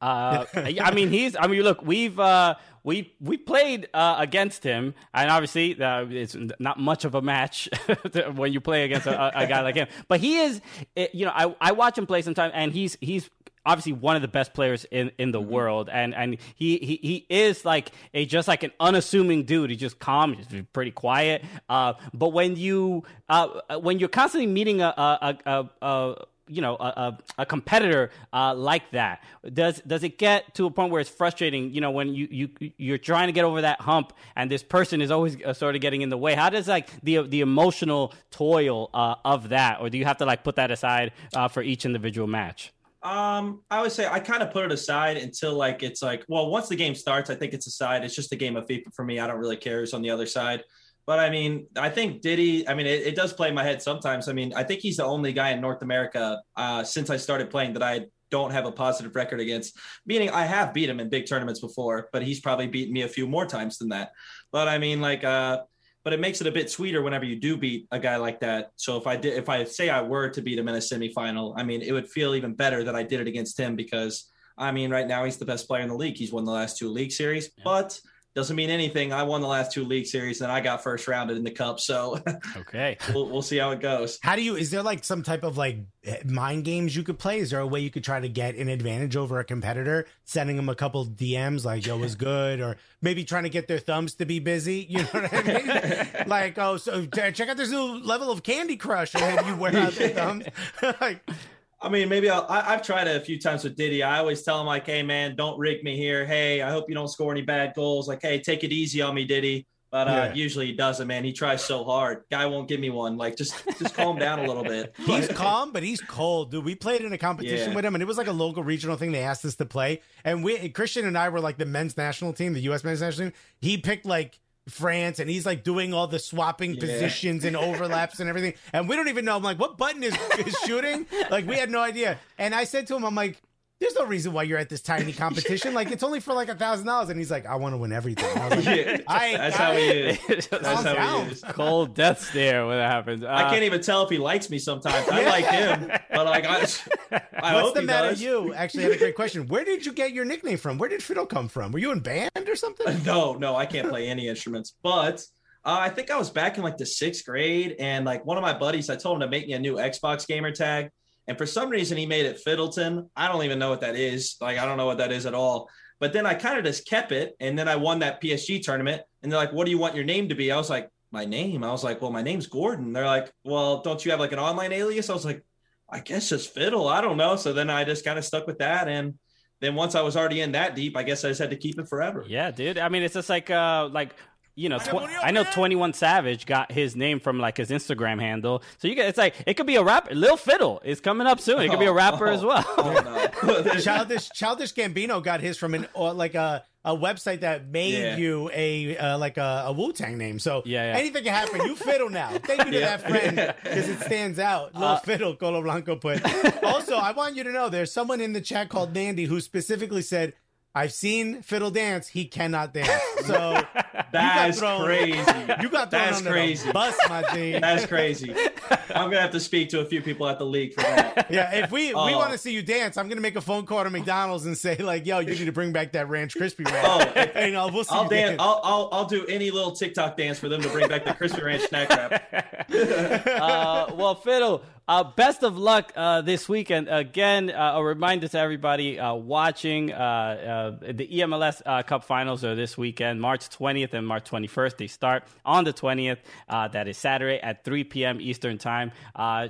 Uh, I mean, he's. I mean, look, we've uh, we we played uh, against him, and obviously uh, it's not much of a match when you play against a, a, guy like him. But he is, you know, I I watch him play sometimes, and he's he's obviously one of the best players in, in the mm-hmm. world, and and he, he he is like a just like an unassuming dude. He's just calm, he's pretty quiet. Uh, but when you uh, when you're constantly meeting a a, a, a you know a, a, a competitor uh, like that does does it get to a point where it's frustrating you know when you you you're trying to get over that hump and this person is always uh, sort of getting in the way how does like the the emotional toil uh, of that or do you have to like put that aside uh, for each individual match um, I would say I kind of put it aside until like it's like, well, once the game starts, I think it's aside. It's just a game of FIFA for me. I don't really care who's on the other side. But I mean, I think Diddy, I mean, it, it, does play in my head sometimes. I mean, I think he's the only guy in North America uh, since I started playing that I don't have a positive record against. Meaning, I have beat him in big tournaments before, but he's probably beaten me a few more times than that. But I mean, like, uh, but it makes it a bit sweeter whenever you do beat a guy like that. So if I did, if I say I were to beat him in a semifinal, I mean, it would feel even better that I did it against him because I mean, right now he's the best player in the league. He's won the last two league series, yeah. but doesn't mean anything. I won the last two league series and I got first rounded in the cup. So okay, we'll, we'll see how it goes. How do you? Is there like some type of like eh, mind games you could play? Is there a way you could try to get an advantage over a competitor, sending them a couple DMs like "Yo was good," or maybe trying to get their thumbs to be busy? You know what I mean? like, oh, so check out this new level of Candy Crush, and then you wear out their thumbs. like, I mean, maybe I'll, I, have tried it a few times with Diddy. I always tell him like, "Hey, man, don't rig me here. Hey, I hope you don't score any bad goals. Like, hey, take it easy on me, Diddy." But uh, yeah. usually he doesn't, man. He tries so hard. Guy won't give me one. Like, just just calm down a little bit. He's calm, but he's cold, dude. We played in a competition yeah. with him, and it was like a local regional thing. They asked us to play, and we Christian and I were like the men's national team, the U.S. men's national team. He picked like France and he's like doing all the swapping yeah. positions and overlaps and everything. And we don't even know. I'm like, what button is, is shooting? like, we had no idea. And I said to him, I'm like, there's no reason why you're at this tiny competition. like it's only for like a thousand dollars, and he's like, I want to win everything. I was like, yeah, I, that's I, how he is. That's how he is. Cold death stare when that happens. Uh, I can't even tell if he likes me sometimes. I like him, but like I, I What's hope the matter? Does. You actually had a great question. Where did you get your nickname from? Where did Fiddle come from? Were you in band or something? No, no, I can't play any instruments, but. Uh, I think I was back in like the sixth grade, and like one of my buddies, I told him to make me a new Xbox gamer tag, and for some reason, he made it Fiddleton. I don't even know what that is. Like, I don't know what that is at all. But then I kind of just kept it. And then I won that PSG tournament. And they're like, what do you want your name to be? I was like, my name. I was like, well, my name's Gordon. They're like, well, don't you have like an online alias? I was like, I guess just Fiddle. I don't know. So then I just kind of stuck with that. And then once I was already in that deep, I guess I just had to keep it forever. Yeah, dude. I mean, it's just like uh like you know, tw- I know Twenty One Savage got his name from like his Instagram handle. So you get it's like it could be a rapper. Lil Fiddle is coming up soon. It could be a rapper oh, as well. Oh, no. Childish Childish Gambino got his from an or like a a website that made yeah. you a uh, like a, a Wu Tang name. So yeah, yeah, anything can happen. You fiddle now. Thank you to that friend because it stands out. Lil uh, Fiddle, Colo Blanco put. also, I want you to know there's someone in the chat called Nandy who specifically said I've seen Fiddle dance. He cannot dance. So that's crazy. You got thrown that's under crazy. the bus, my G. That's crazy. I'm gonna have to speak to a few people at the league for that. Yeah, if we oh. we want to see you dance, I'm gonna make a phone call to McDonald's and say like, "Yo, you need to bring back that Ranch Crispy Ranch." Oh, and, uh, we'll see I'll dance. dance. I'll, I'll I'll do any little TikTok dance for them to bring back the Crispy Ranch snack wrap. uh, well, Fiddle. Uh, best of luck uh, this weekend. Again, uh, a reminder to everybody uh, watching uh, uh, the EMLS Cup finals are this weekend, March 20th and March 21st. They start on the 20th. that is Saturday at 3 p.m. Eastern Time.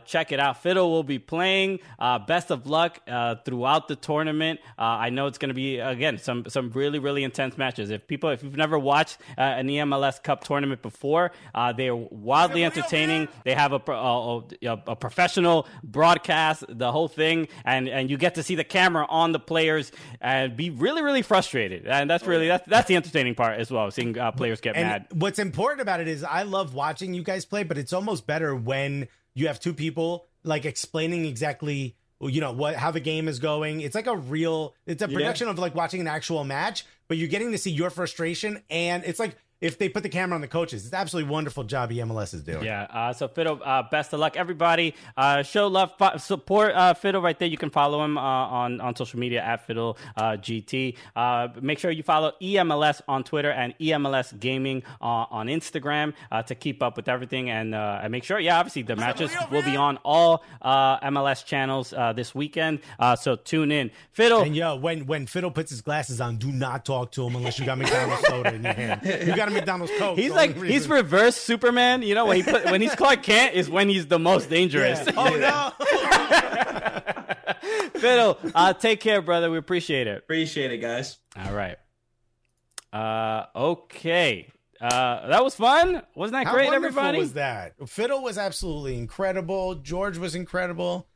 check it out. Fiddle will be playing. best of luck throughout the tournament. I know it's going to be, again, some, some really, really intense matches. If people, if you've never watched an EMLS Cup tournament before, they are wildly entertaining. They have a, a, a, a professional professional broadcast, the whole thing, and and you get to see the camera on the players and be really really frustrated, and that's really that's that's the entertaining part as well, seeing uh, players get and mad. What's important about it is I love watching you guys play, but it's almost better when you have two people like explaining exactly you know what how the game is going it's like a real it's a production yeah. of like watching an actual match but you're getting to see your frustration and it's like if they put the camera on the coaches. It's absolutely wonderful job EMLS is doing. Yeah. Uh, so Fiddle, uh, best of luck, everybody. Uh, show love, support uh, Fiddle right there. You can follow him uh, on on social media at Fiddle uh, GT. Uh, make sure you follow EMLS on Twitter and EMLS Gaming on, on Instagram uh, to keep up with everything. And, uh, and make sure, yeah, obviously the matches will be on all uh, MLS channels uh, this weekend. Uh, so tune in, Fiddle. And yo, when when Fiddle puts his glasses on, do not talk to him unless you got McDonald's soda in your hand. You got a McDonald's Coke. He's like only he's reverse Superman. You know when he put when he's Clark Kent is when he's the most dangerous. Yeah. Oh no. Fiddle, uh, take care, brother. We appreciate it. Appreciate it, guys. All right. Uh, okay. Uh, that was fun. Wasn't that How great, wonderful everybody? was that? Fiddle was absolutely incredible. George was incredible.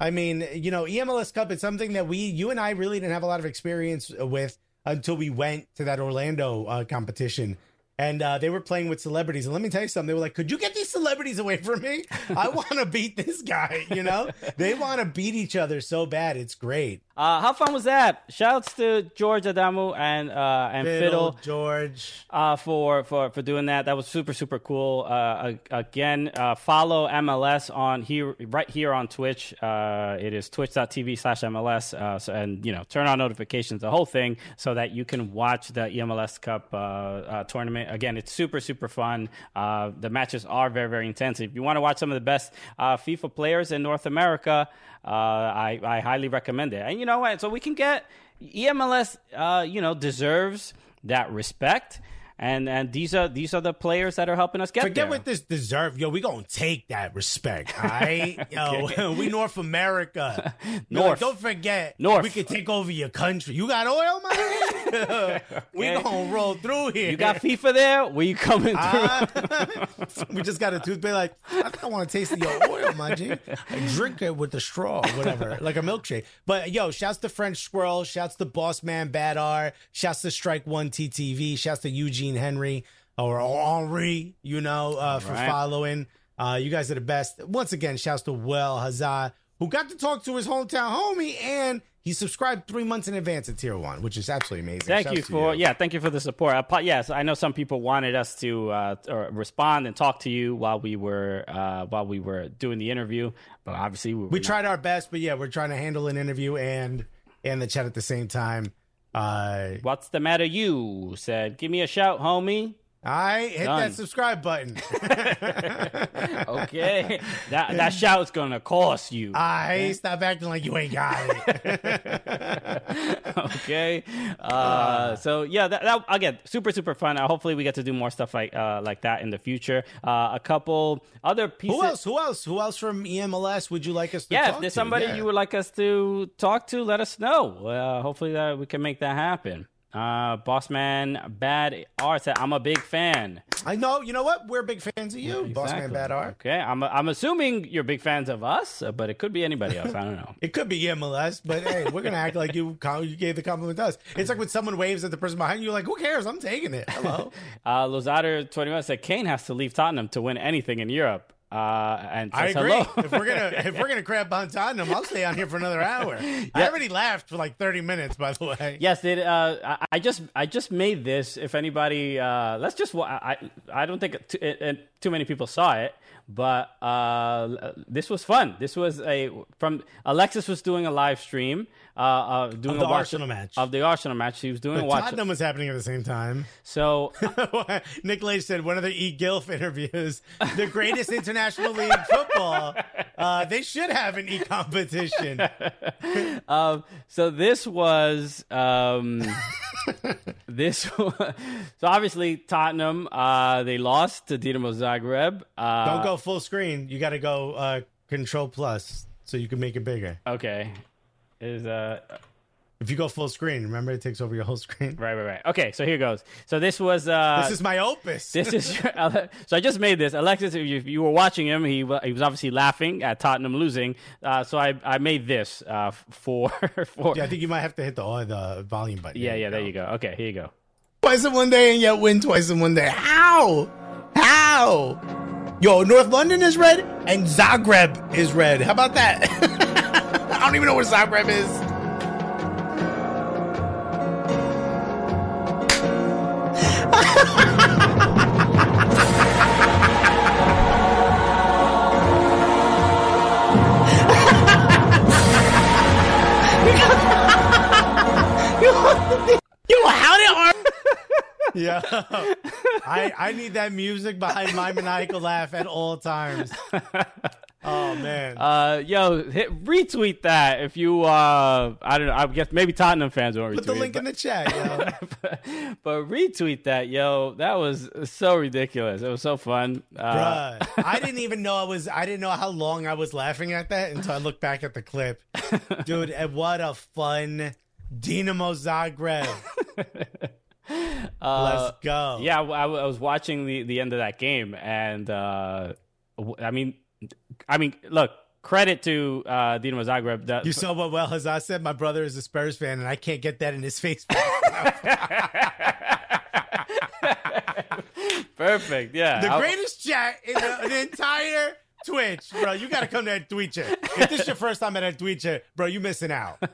I mean, you know, EMLS Cup is something that we, you and I, really didn't have a lot of experience with until we went to that Orlando uh, competition. And uh, they were playing with celebrities. And let me tell you something. They were like, could you get these celebrities away from me? I want to beat this guy. You know, they want to beat each other so bad. It's great. Uh, how fun was that? Shouts to George Adamou and uh, and Fiddle, Fiddle, George. uh, for for for doing that. That was super super cool. Uh, again, uh, follow MLS on here right here on Twitch. Uh, it is twitch.tv slash MLS. Uh, so, and you know, turn on notifications, the whole thing, so that you can watch the EMLS Cup uh, uh, tournament. Again, it's super super fun. Uh, the matches are very very intense. If you want to watch some of the best uh, FIFA players in North America, uh, I I highly recommend it. And you know what? So we can get EMLS. Uh, you know, deserves that respect. And and these are these are the players that are helping us get Forget there. what this deserve. Yo, we gonna take that respect. All right, yo, we North America. North. don't forget, North. We can take over your country. You got oil, man. We Okay. gonna roll through here. you got FIFA there? Where you coming through? Ah. we just got a toothpaste. Like I don't want to taste your oil, my G. I drink it with the straw, whatever, like a milkshake. But yo, shouts to French Squirrel. Shouts to Boss Man Bad R. Shouts to Strike One TTV. Shouts to Eugene Henry or Henri. You know, uh, for right. following. Uh, you guys are the best. Once again, shouts to Well Hazard, who got to talk to his hometown homie, and he subscribed three months in advance at Tier One, which is absolutely amazing. Thank Shouts you for yeah, thank you for the support. Uh, po- yes, I know some people wanted us to uh, respond and talk to you while we were uh, while we were doing the interview, but obviously we, we not- tried our best, but yeah, we're trying to handle an interview and and the chat at the same time. Uh, What's the matter? You said, "Give me a shout, homie." I hit Done. that subscribe button. Okay, that that shout's gonna cost you. I stop acting like you ain't got it. okay. Uh, so yeah, that, that again, super super fun. Uh, hopefully, we get to do more stuff like uh, like that in the future. Uh, a couple other pieces. Who else? Who else? Who else from EMLS would you like us to Yeah, if there's somebody Yeah. you would like us to talk to, let us know. Uh, hopefully, that we can make that happen. Uh, Bossman Bad Art said, "I'm a big fan." I know. You know what? We're big fans of you, Man Exactly. Bad Art. Okay, I'm I'm assuming you're big fans of us, but it could be anybody else. I don't know. It could be EMLS, but hey, we're gonna act like you you gave the compliment to us. It's like when someone waves at the person behind you, like, who cares? I'm taking it. Hello. Uh, Lozader 21 said Kane has to leave Tottenham to win anything in Europe. Uh, and I agree. hello. if we're gonna if we're gonna crap on Tottenham, I'll stay on here for another hour. I already laughed for like 30 minutes, by the way. Yes, it, uh, I, just I just made this. If anybody, uh, let's just I I don't think too, it, it- too many people saw it, but uh, this was fun. This was a from Alexis was doing a live stream, uh, uh doing Of the a watch Arsenal match. of the Arsenal match. He was doing a watch. Tottenham was happening at the same time. So Nick Lage said one of the E. Gilf interviews, the greatest international league football. Uh, they should have an E competition. Um, so this was um, this. was- so obviously Tottenham uh, they lost to Dinamo Zagreb. Uh, Don't go full screen. You got to go uh, Control Plus so you can make it bigger. Okay, is uh If you go full screen, remember it takes over your whole screen. right right right. Okay, so here goes. So this was uh, This is my opus. This is so. I just made this. Alexis, if you, if you were watching him, he he was obviously laughing at Tottenham losing. Uh, so I I made this uh, for for. yeah, I think you might have to hit the the volume button. yeah, yeah. There you go. Okay, here you go. Twice in one day and yet win twice in one day. How? How? Yo, North London is red and Zagreb is red. How about that? don't even know where Zagreb is. you how did our yeah. I i need that music behind my maniacal laugh at all times. Oh man, Uh, yo, hit, retweet that if you. Uh, I don't know. I guess maybe Tottenham fans won't retweet. put the link in the chat. Yo. but, but retweet that, yo. That was so ridiculous. It was so fun. Uh, Bruh, I didn't even know I was. I didn't know how long I was laughing at that until I looked back at the clip, dude. And what a fun Dinamo Zagreb. Let's go. yeah, I, I was watching the the end of that game, and uh, w- I mean, I mean, look, credit to uh, Dinamo Zagreb. The, You saw what well as I said. My brother is a Spurs fan, and I can't get that in his face. perfect. Yeah, The I- greatest chat in the, the entire Twitch, bro. You got to come to that Twitch. If this is your first time at Twitch, bro, you missing out.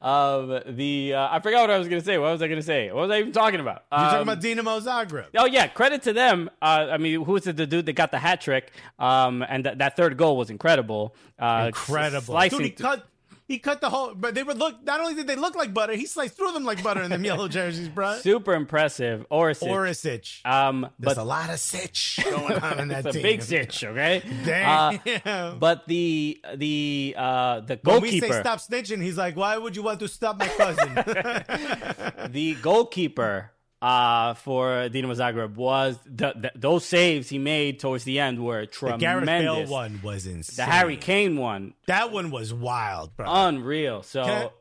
Um, the uh, I forgot what I was gonna say. What was I gonna say? What was I even talking about? You're talking Um, about Dinamo Zagreb. Oh yeah, credit to them. Uh, I mean, who's the dude that got the hat trick? Um, and th- that third goal was incredible. Uh, Incredible. Dude, he cut he cut the whole but they would look not only did they look like butter, he sliced through them like butter in them yellow jerseys, bro. super impressive. Orsic. Orsic. Um, There's but a lot of sitch going on in that it's a team. big sitch, okay? Damn. Uh, but the the uh the when we say stop snitching, he's like, Why would you want to stop my cousin? the goalkeeper uh for Dinamo Zagreb was the, the those saves he made towards the end were tremendous. the Gareth Bale one was insane. The Harry Kane one, That one was wild, bro. unreal. So,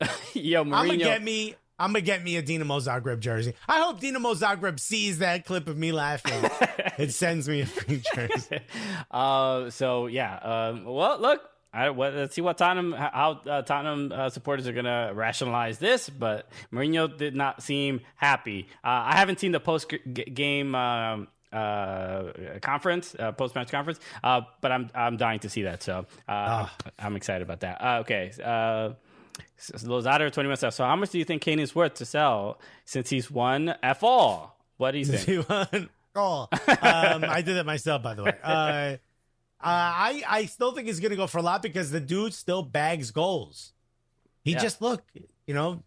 yo, I'm gonna get me. I'm gonna get me a Dinamo Zagreb jersey. I hope Dinamo Zagreb sees that clip of me laughing. it sends me a free jersey. Uh, so yeah. Um, well, look. I, well, let's see what Tottenham how uh, Tottenham uh, supporters are gonna rationalize this, but Mourinho did not seem happy. Uh, I haven't seen the post game um, uh, conference, uh, post match conference, uh, but I'm I'm dying to see that. So uh, I'm excited about that. Uh, okay. Uh, Lozada 21 stuff. So how much do you think Kane is worth to sell since he's won F all? What do you think? He won. Oh, um, I did it myself, by the way. Uh, I I still think he's gonna go for a lot because the dude still bags goals. He Yeah. just look, you know,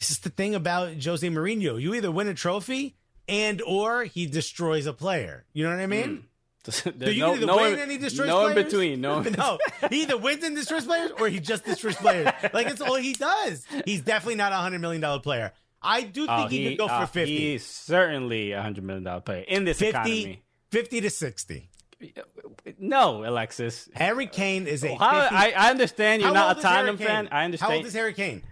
this is the thing about Jose Mourinho. You either win a trophy and or he destroys a player. You know what I mean? There's So you no, either no win in- and he destroys no in players. between. No, in no. He either wins and destroys players or he just destroys players. Like it's all he does. He's definitely not a hundred million dollar player. I do think Oh, he, could go for uh, fifty. He's certainly a hundred million dollar player in this 50, economy. 50 to sixty. No, Alexis. Harry Kane is a. How, 50 I, I understand you're How not a Tottenham fan. I understand. How old is Harry Kane?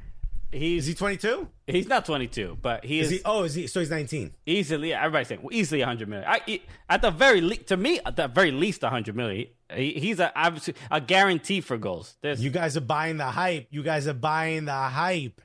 he's Is he 22? he's not 22, but he Is is, he? Oh, is he? So he's 19. easily. Everybody's saying easily 100 million. I, at the very least, to me, at the very least, 100 million. He, he's a obviously a guarantee for goals. There's You guys are buying the hype. You guys are buying the hype.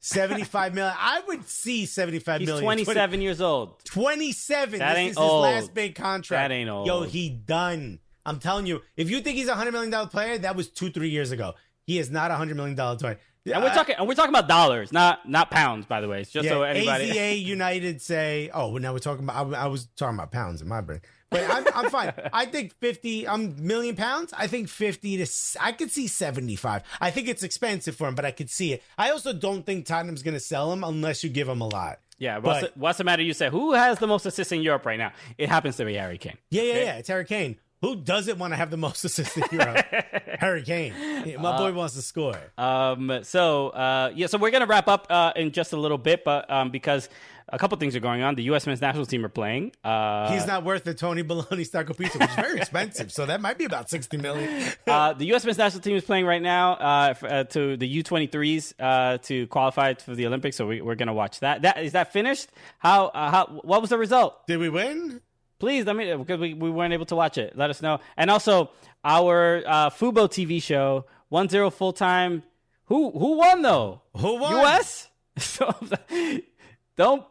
75 million. I would see 75 he's million. 27 years old. 27. That this ain't is his old. last big contract. That ain't old. Yo, he done. I'm telling you, if you think he's a $100 million player, that was two, three years ago. He is not a $100 million player. And we're uh, talking and we're talking about dollars, not not pounds. By the way, it's just Yeah, so anybody. AZA United say, oh, well, now we're talking about, I, I was talking about pounds in my brain. But I'm, I'm fine. I think 50, I'm million pounds. I think 50 to, I could see 75. I think it's expensive for him, but I could see it. I also don't think Tottenham's going to sell him unless you give him a lot. Yeah, what's, But- the, what's the matter? You say who has the most assists in Europe right now? It happens to be Harry Kane. Yeah, yeah, yeah. It's Harry Kane. Who doesn't want to have the most assists in Europe? Harry Kane. My boy wants to score. Um, so uh, yeah, so we're gonna wrap up uh, in just a little bit, but um, because a couple things are going on, the U.S. men's national team are playing. Uh, He's not worth the Tony Baloney Taco Pizza, which is very expensive. So that might be about 60 million. uh, the U.S. men's national team is playing right now uh, f- uh, to the U23s uh, to qualify for the Olympics. So we, we're gonna watch that. That is that finished? How uh, how what was the result? Did we win? Please let me because we, we weren't able to watch it. Let us know. And also our uh, Fubo TV show one zero full time. Who who won though? Who won? U.S. So don't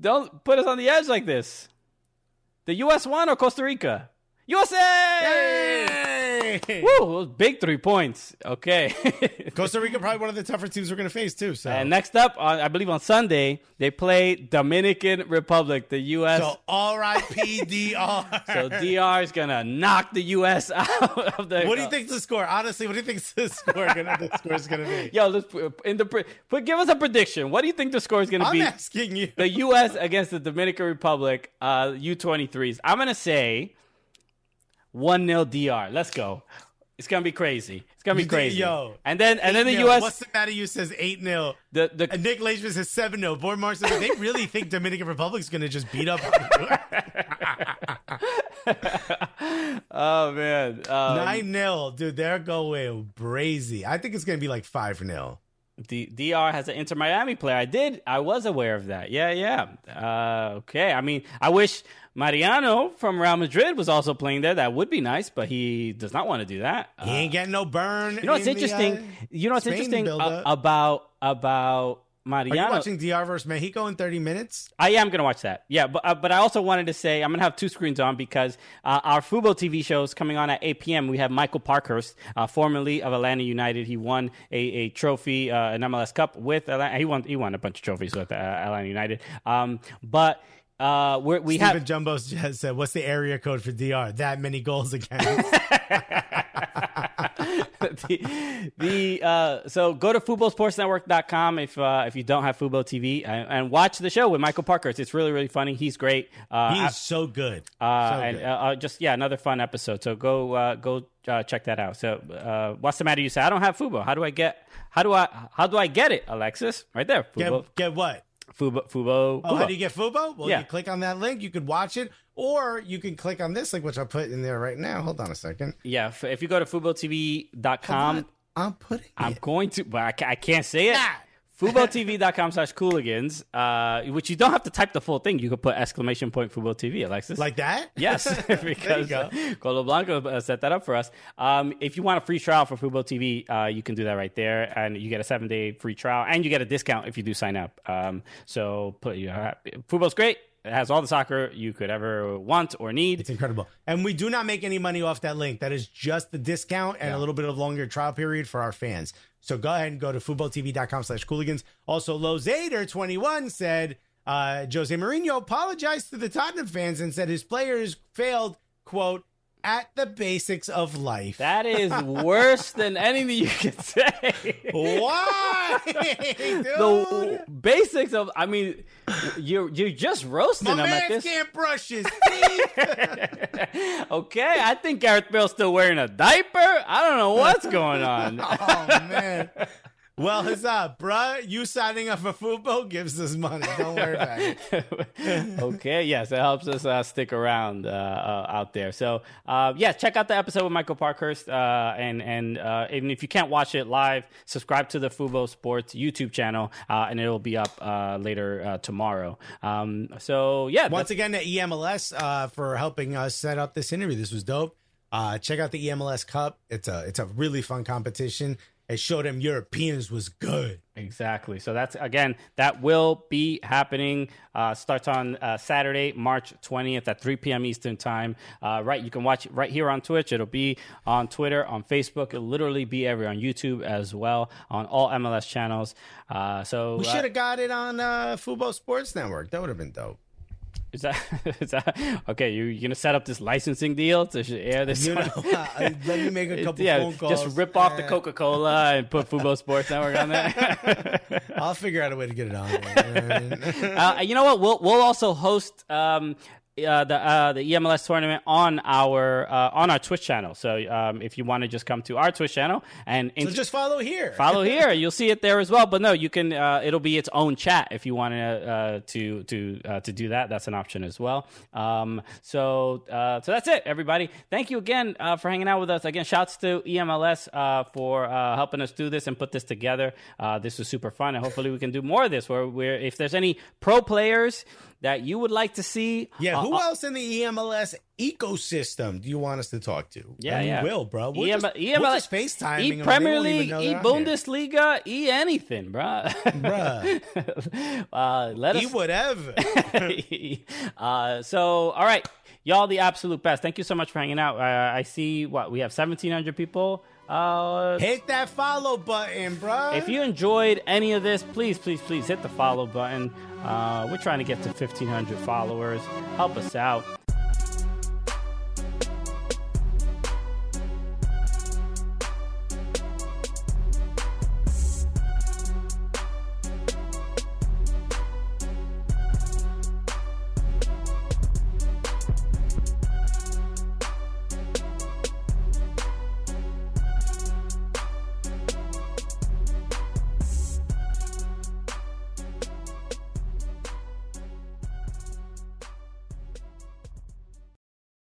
don't put us on the edge like this. The U.S. won or Costa Rica? USA! Hey! Woo! Those big three points. Okay. Costa Rica probably one of the tougher teams we're going to face too. So, and next up, on, I believe on Sunday, they play Dominican Republic, the U.S. so R.I.P. DR. So DR is gonna knock the U.S. out of the. what do you think the score? Honestly, what do you think the score gonna the score is gonna be? Yo, let's in the put. Give us a prediction. What do you think the score is gonna I'm be? asking you. The U.S. against the Dominican Republic, uh, U23s. I'm gonna say one 0 DR. Let's go. It's gonna be crazy. It's gonna be crazy. yo, and then and then the 8-0. U.S. What's the matter? You says eight 0 the the And Nick Laishman says seven 0 Boyd Mark says they really think Dominican Republic's gonna just beat up oh man. Um, nine 0 dude. They're going crazy. I think it's gonna be like five 0 D- DR has an Inter Miami player. I did. I was aware of that. Yeah, yeah. Uh, okay. I mean, I wish Mariano from Real Madrid was also playing there. That would be nice, but he does not want to do that. He ain't getting no burn. Uh, you know what's in the, interesting? uh, you know what's Spain interesting uh, about about Are you watching DR versus Mexico in 30 minutes? I am going to watch that. Yeah, but uh, but I also wanted to say I'm going to have two screens on because uh, our Fubo TV show is coming on at 8 p.m. We have Michael Parkhurst, uh, formerly of Atlanta United. He won a, a trophy, uh, an MLS Cup with Atlanta. He won he won a bunch of trophies with uh, Atlanta United. Um, but uh, we're, we Stephen have Jumbo said, "What's the area code for DR? That many goals against." the, the uh, so go to FuboSportsNetwork.com if uh, if you don't have Fubo TV and, and watch the show with Michael Parker. It's it's really really funny. He's great. Uh, He's so good. Uh, So and good. uh, uh, just yeah, another fun episode. So go uh, go uh, check that out. So uh, what's the matter? You say I don't have Fubo. How do I get? How do I? How do I get it, Alexis? Right there, Fubo, get, get what? Fubo, Fubo. Oh, how do you get Fubo? Well, Yeah. you click on that link, you could watch it, or you can click on this link, which I'll put in there right now. Hold on a second. yeah, if you go to FuboTV.com, I'm putting I'm it. going to, but I, I can't say it. Ah. FuboTV.com slash Cooligans, uh, which you don't have to type the full thing. You could put exclamation point Fubo TV, Alexis. like that. Yes, because go. Colo Blanco uh, set that up for us. Um, if you want a free trial for Fubo TV, uh, you can do that right there, and you get a seven day free trial, and you get a discount if you do sign up. Um, so put you uh, Fubo's great. It has all the soccer you could ever want or need. It's incredible. And we do not make any money off that link. That is just the discount and a little bit of longer trial period for our fans. So go ahead and go to FuboTV.com slash Cooligans. Also, Lozader21 said uh, Jose Mourinho apologized to the Tottenham fans and said his players failed, quote, at the basics of life. That is worse than anything you can say. Why? Dude? the basics of, I mean, you're you're just roasting My them at man this. can't brush his teeth. okay, I think Gareth Bale's still wearing a diaper. I don't know what's going on. oh, man. Well, huzzah, bruh. You signing up for Fubo gives us money. Don't worry about it. okay, yes, it helps us uh, stick around uh, uh, out there. So, uh, yeah, check out the episode with Michael Parkhurst, uh, and and uh, even if you can't watch it live, subscribe to the Fubo Sports YouTube channel, uh, and it'll be up uh, later uh, tomorrow. Um, so, yeah, Once again, to EMLS uh, for helping us set up this interview. This was dope. Uh, check out the EMLS Cup. It's a it's a really fun competition. It show them Europeans was good. Exactly. So that's again that will be happening. Uh, starts on uh, Saturday, March twentieth at three p.m. Eastern time. Uh, right, you can watch it right here on Twitch. It'll be on Twitter, on Facebook. It'll literally be everywhere on YouTube as well on all MLS channels. Uh, so We uh, should have got it on uh, Fubo Sports Network. That would have been dope. Is that is that okay? You you gonna set up this licensing deal to air this? You know, uh, let me make a couple yeah, phone calls. just rip off the Coca Cola and put Fubo Sports Network on there. I'll figure out a way to get it on. there. uh, you know what? We'll we'll also host um, uh, the uh, the EMLS tournament on our uh, on our Twitch channel. So um, if you want to just come to our Twitch channel and so just follow here. follow here, you'll see it there as well. But no, you can. Uh, it'll be its own chat if you want to uh, to to uh, to do that. That's an option as well. Um, so uh, so that's it, everybody. Thank you again uh, for hanging out with us. Again, shouts to EMLS uh, for uh, helping us do this and put this together. Uh, this was super fun, and hopefully we can do more of this. Where we're if there's any pro players that you would like to see. Yeah, uh, who uh, else in the EMLS ecosystem do you want us to talk to? Yeah, and yeah. we will, bro. We'll EM, just, EML, we'll just FaceTime E Premier League, E Bundesliga, E anything, bro. Bruh. uh, let E us. whatever. uh, so, all right, y'all, the absolute best. Thank you so much for hanging out. Uh, I see what we have 1,700 people. Uh, Hit that follow button, bro. if you enjoyed any of this, please, please, please hit the follow button. Uh, we're trying to get to 1,500 followers. Help us out.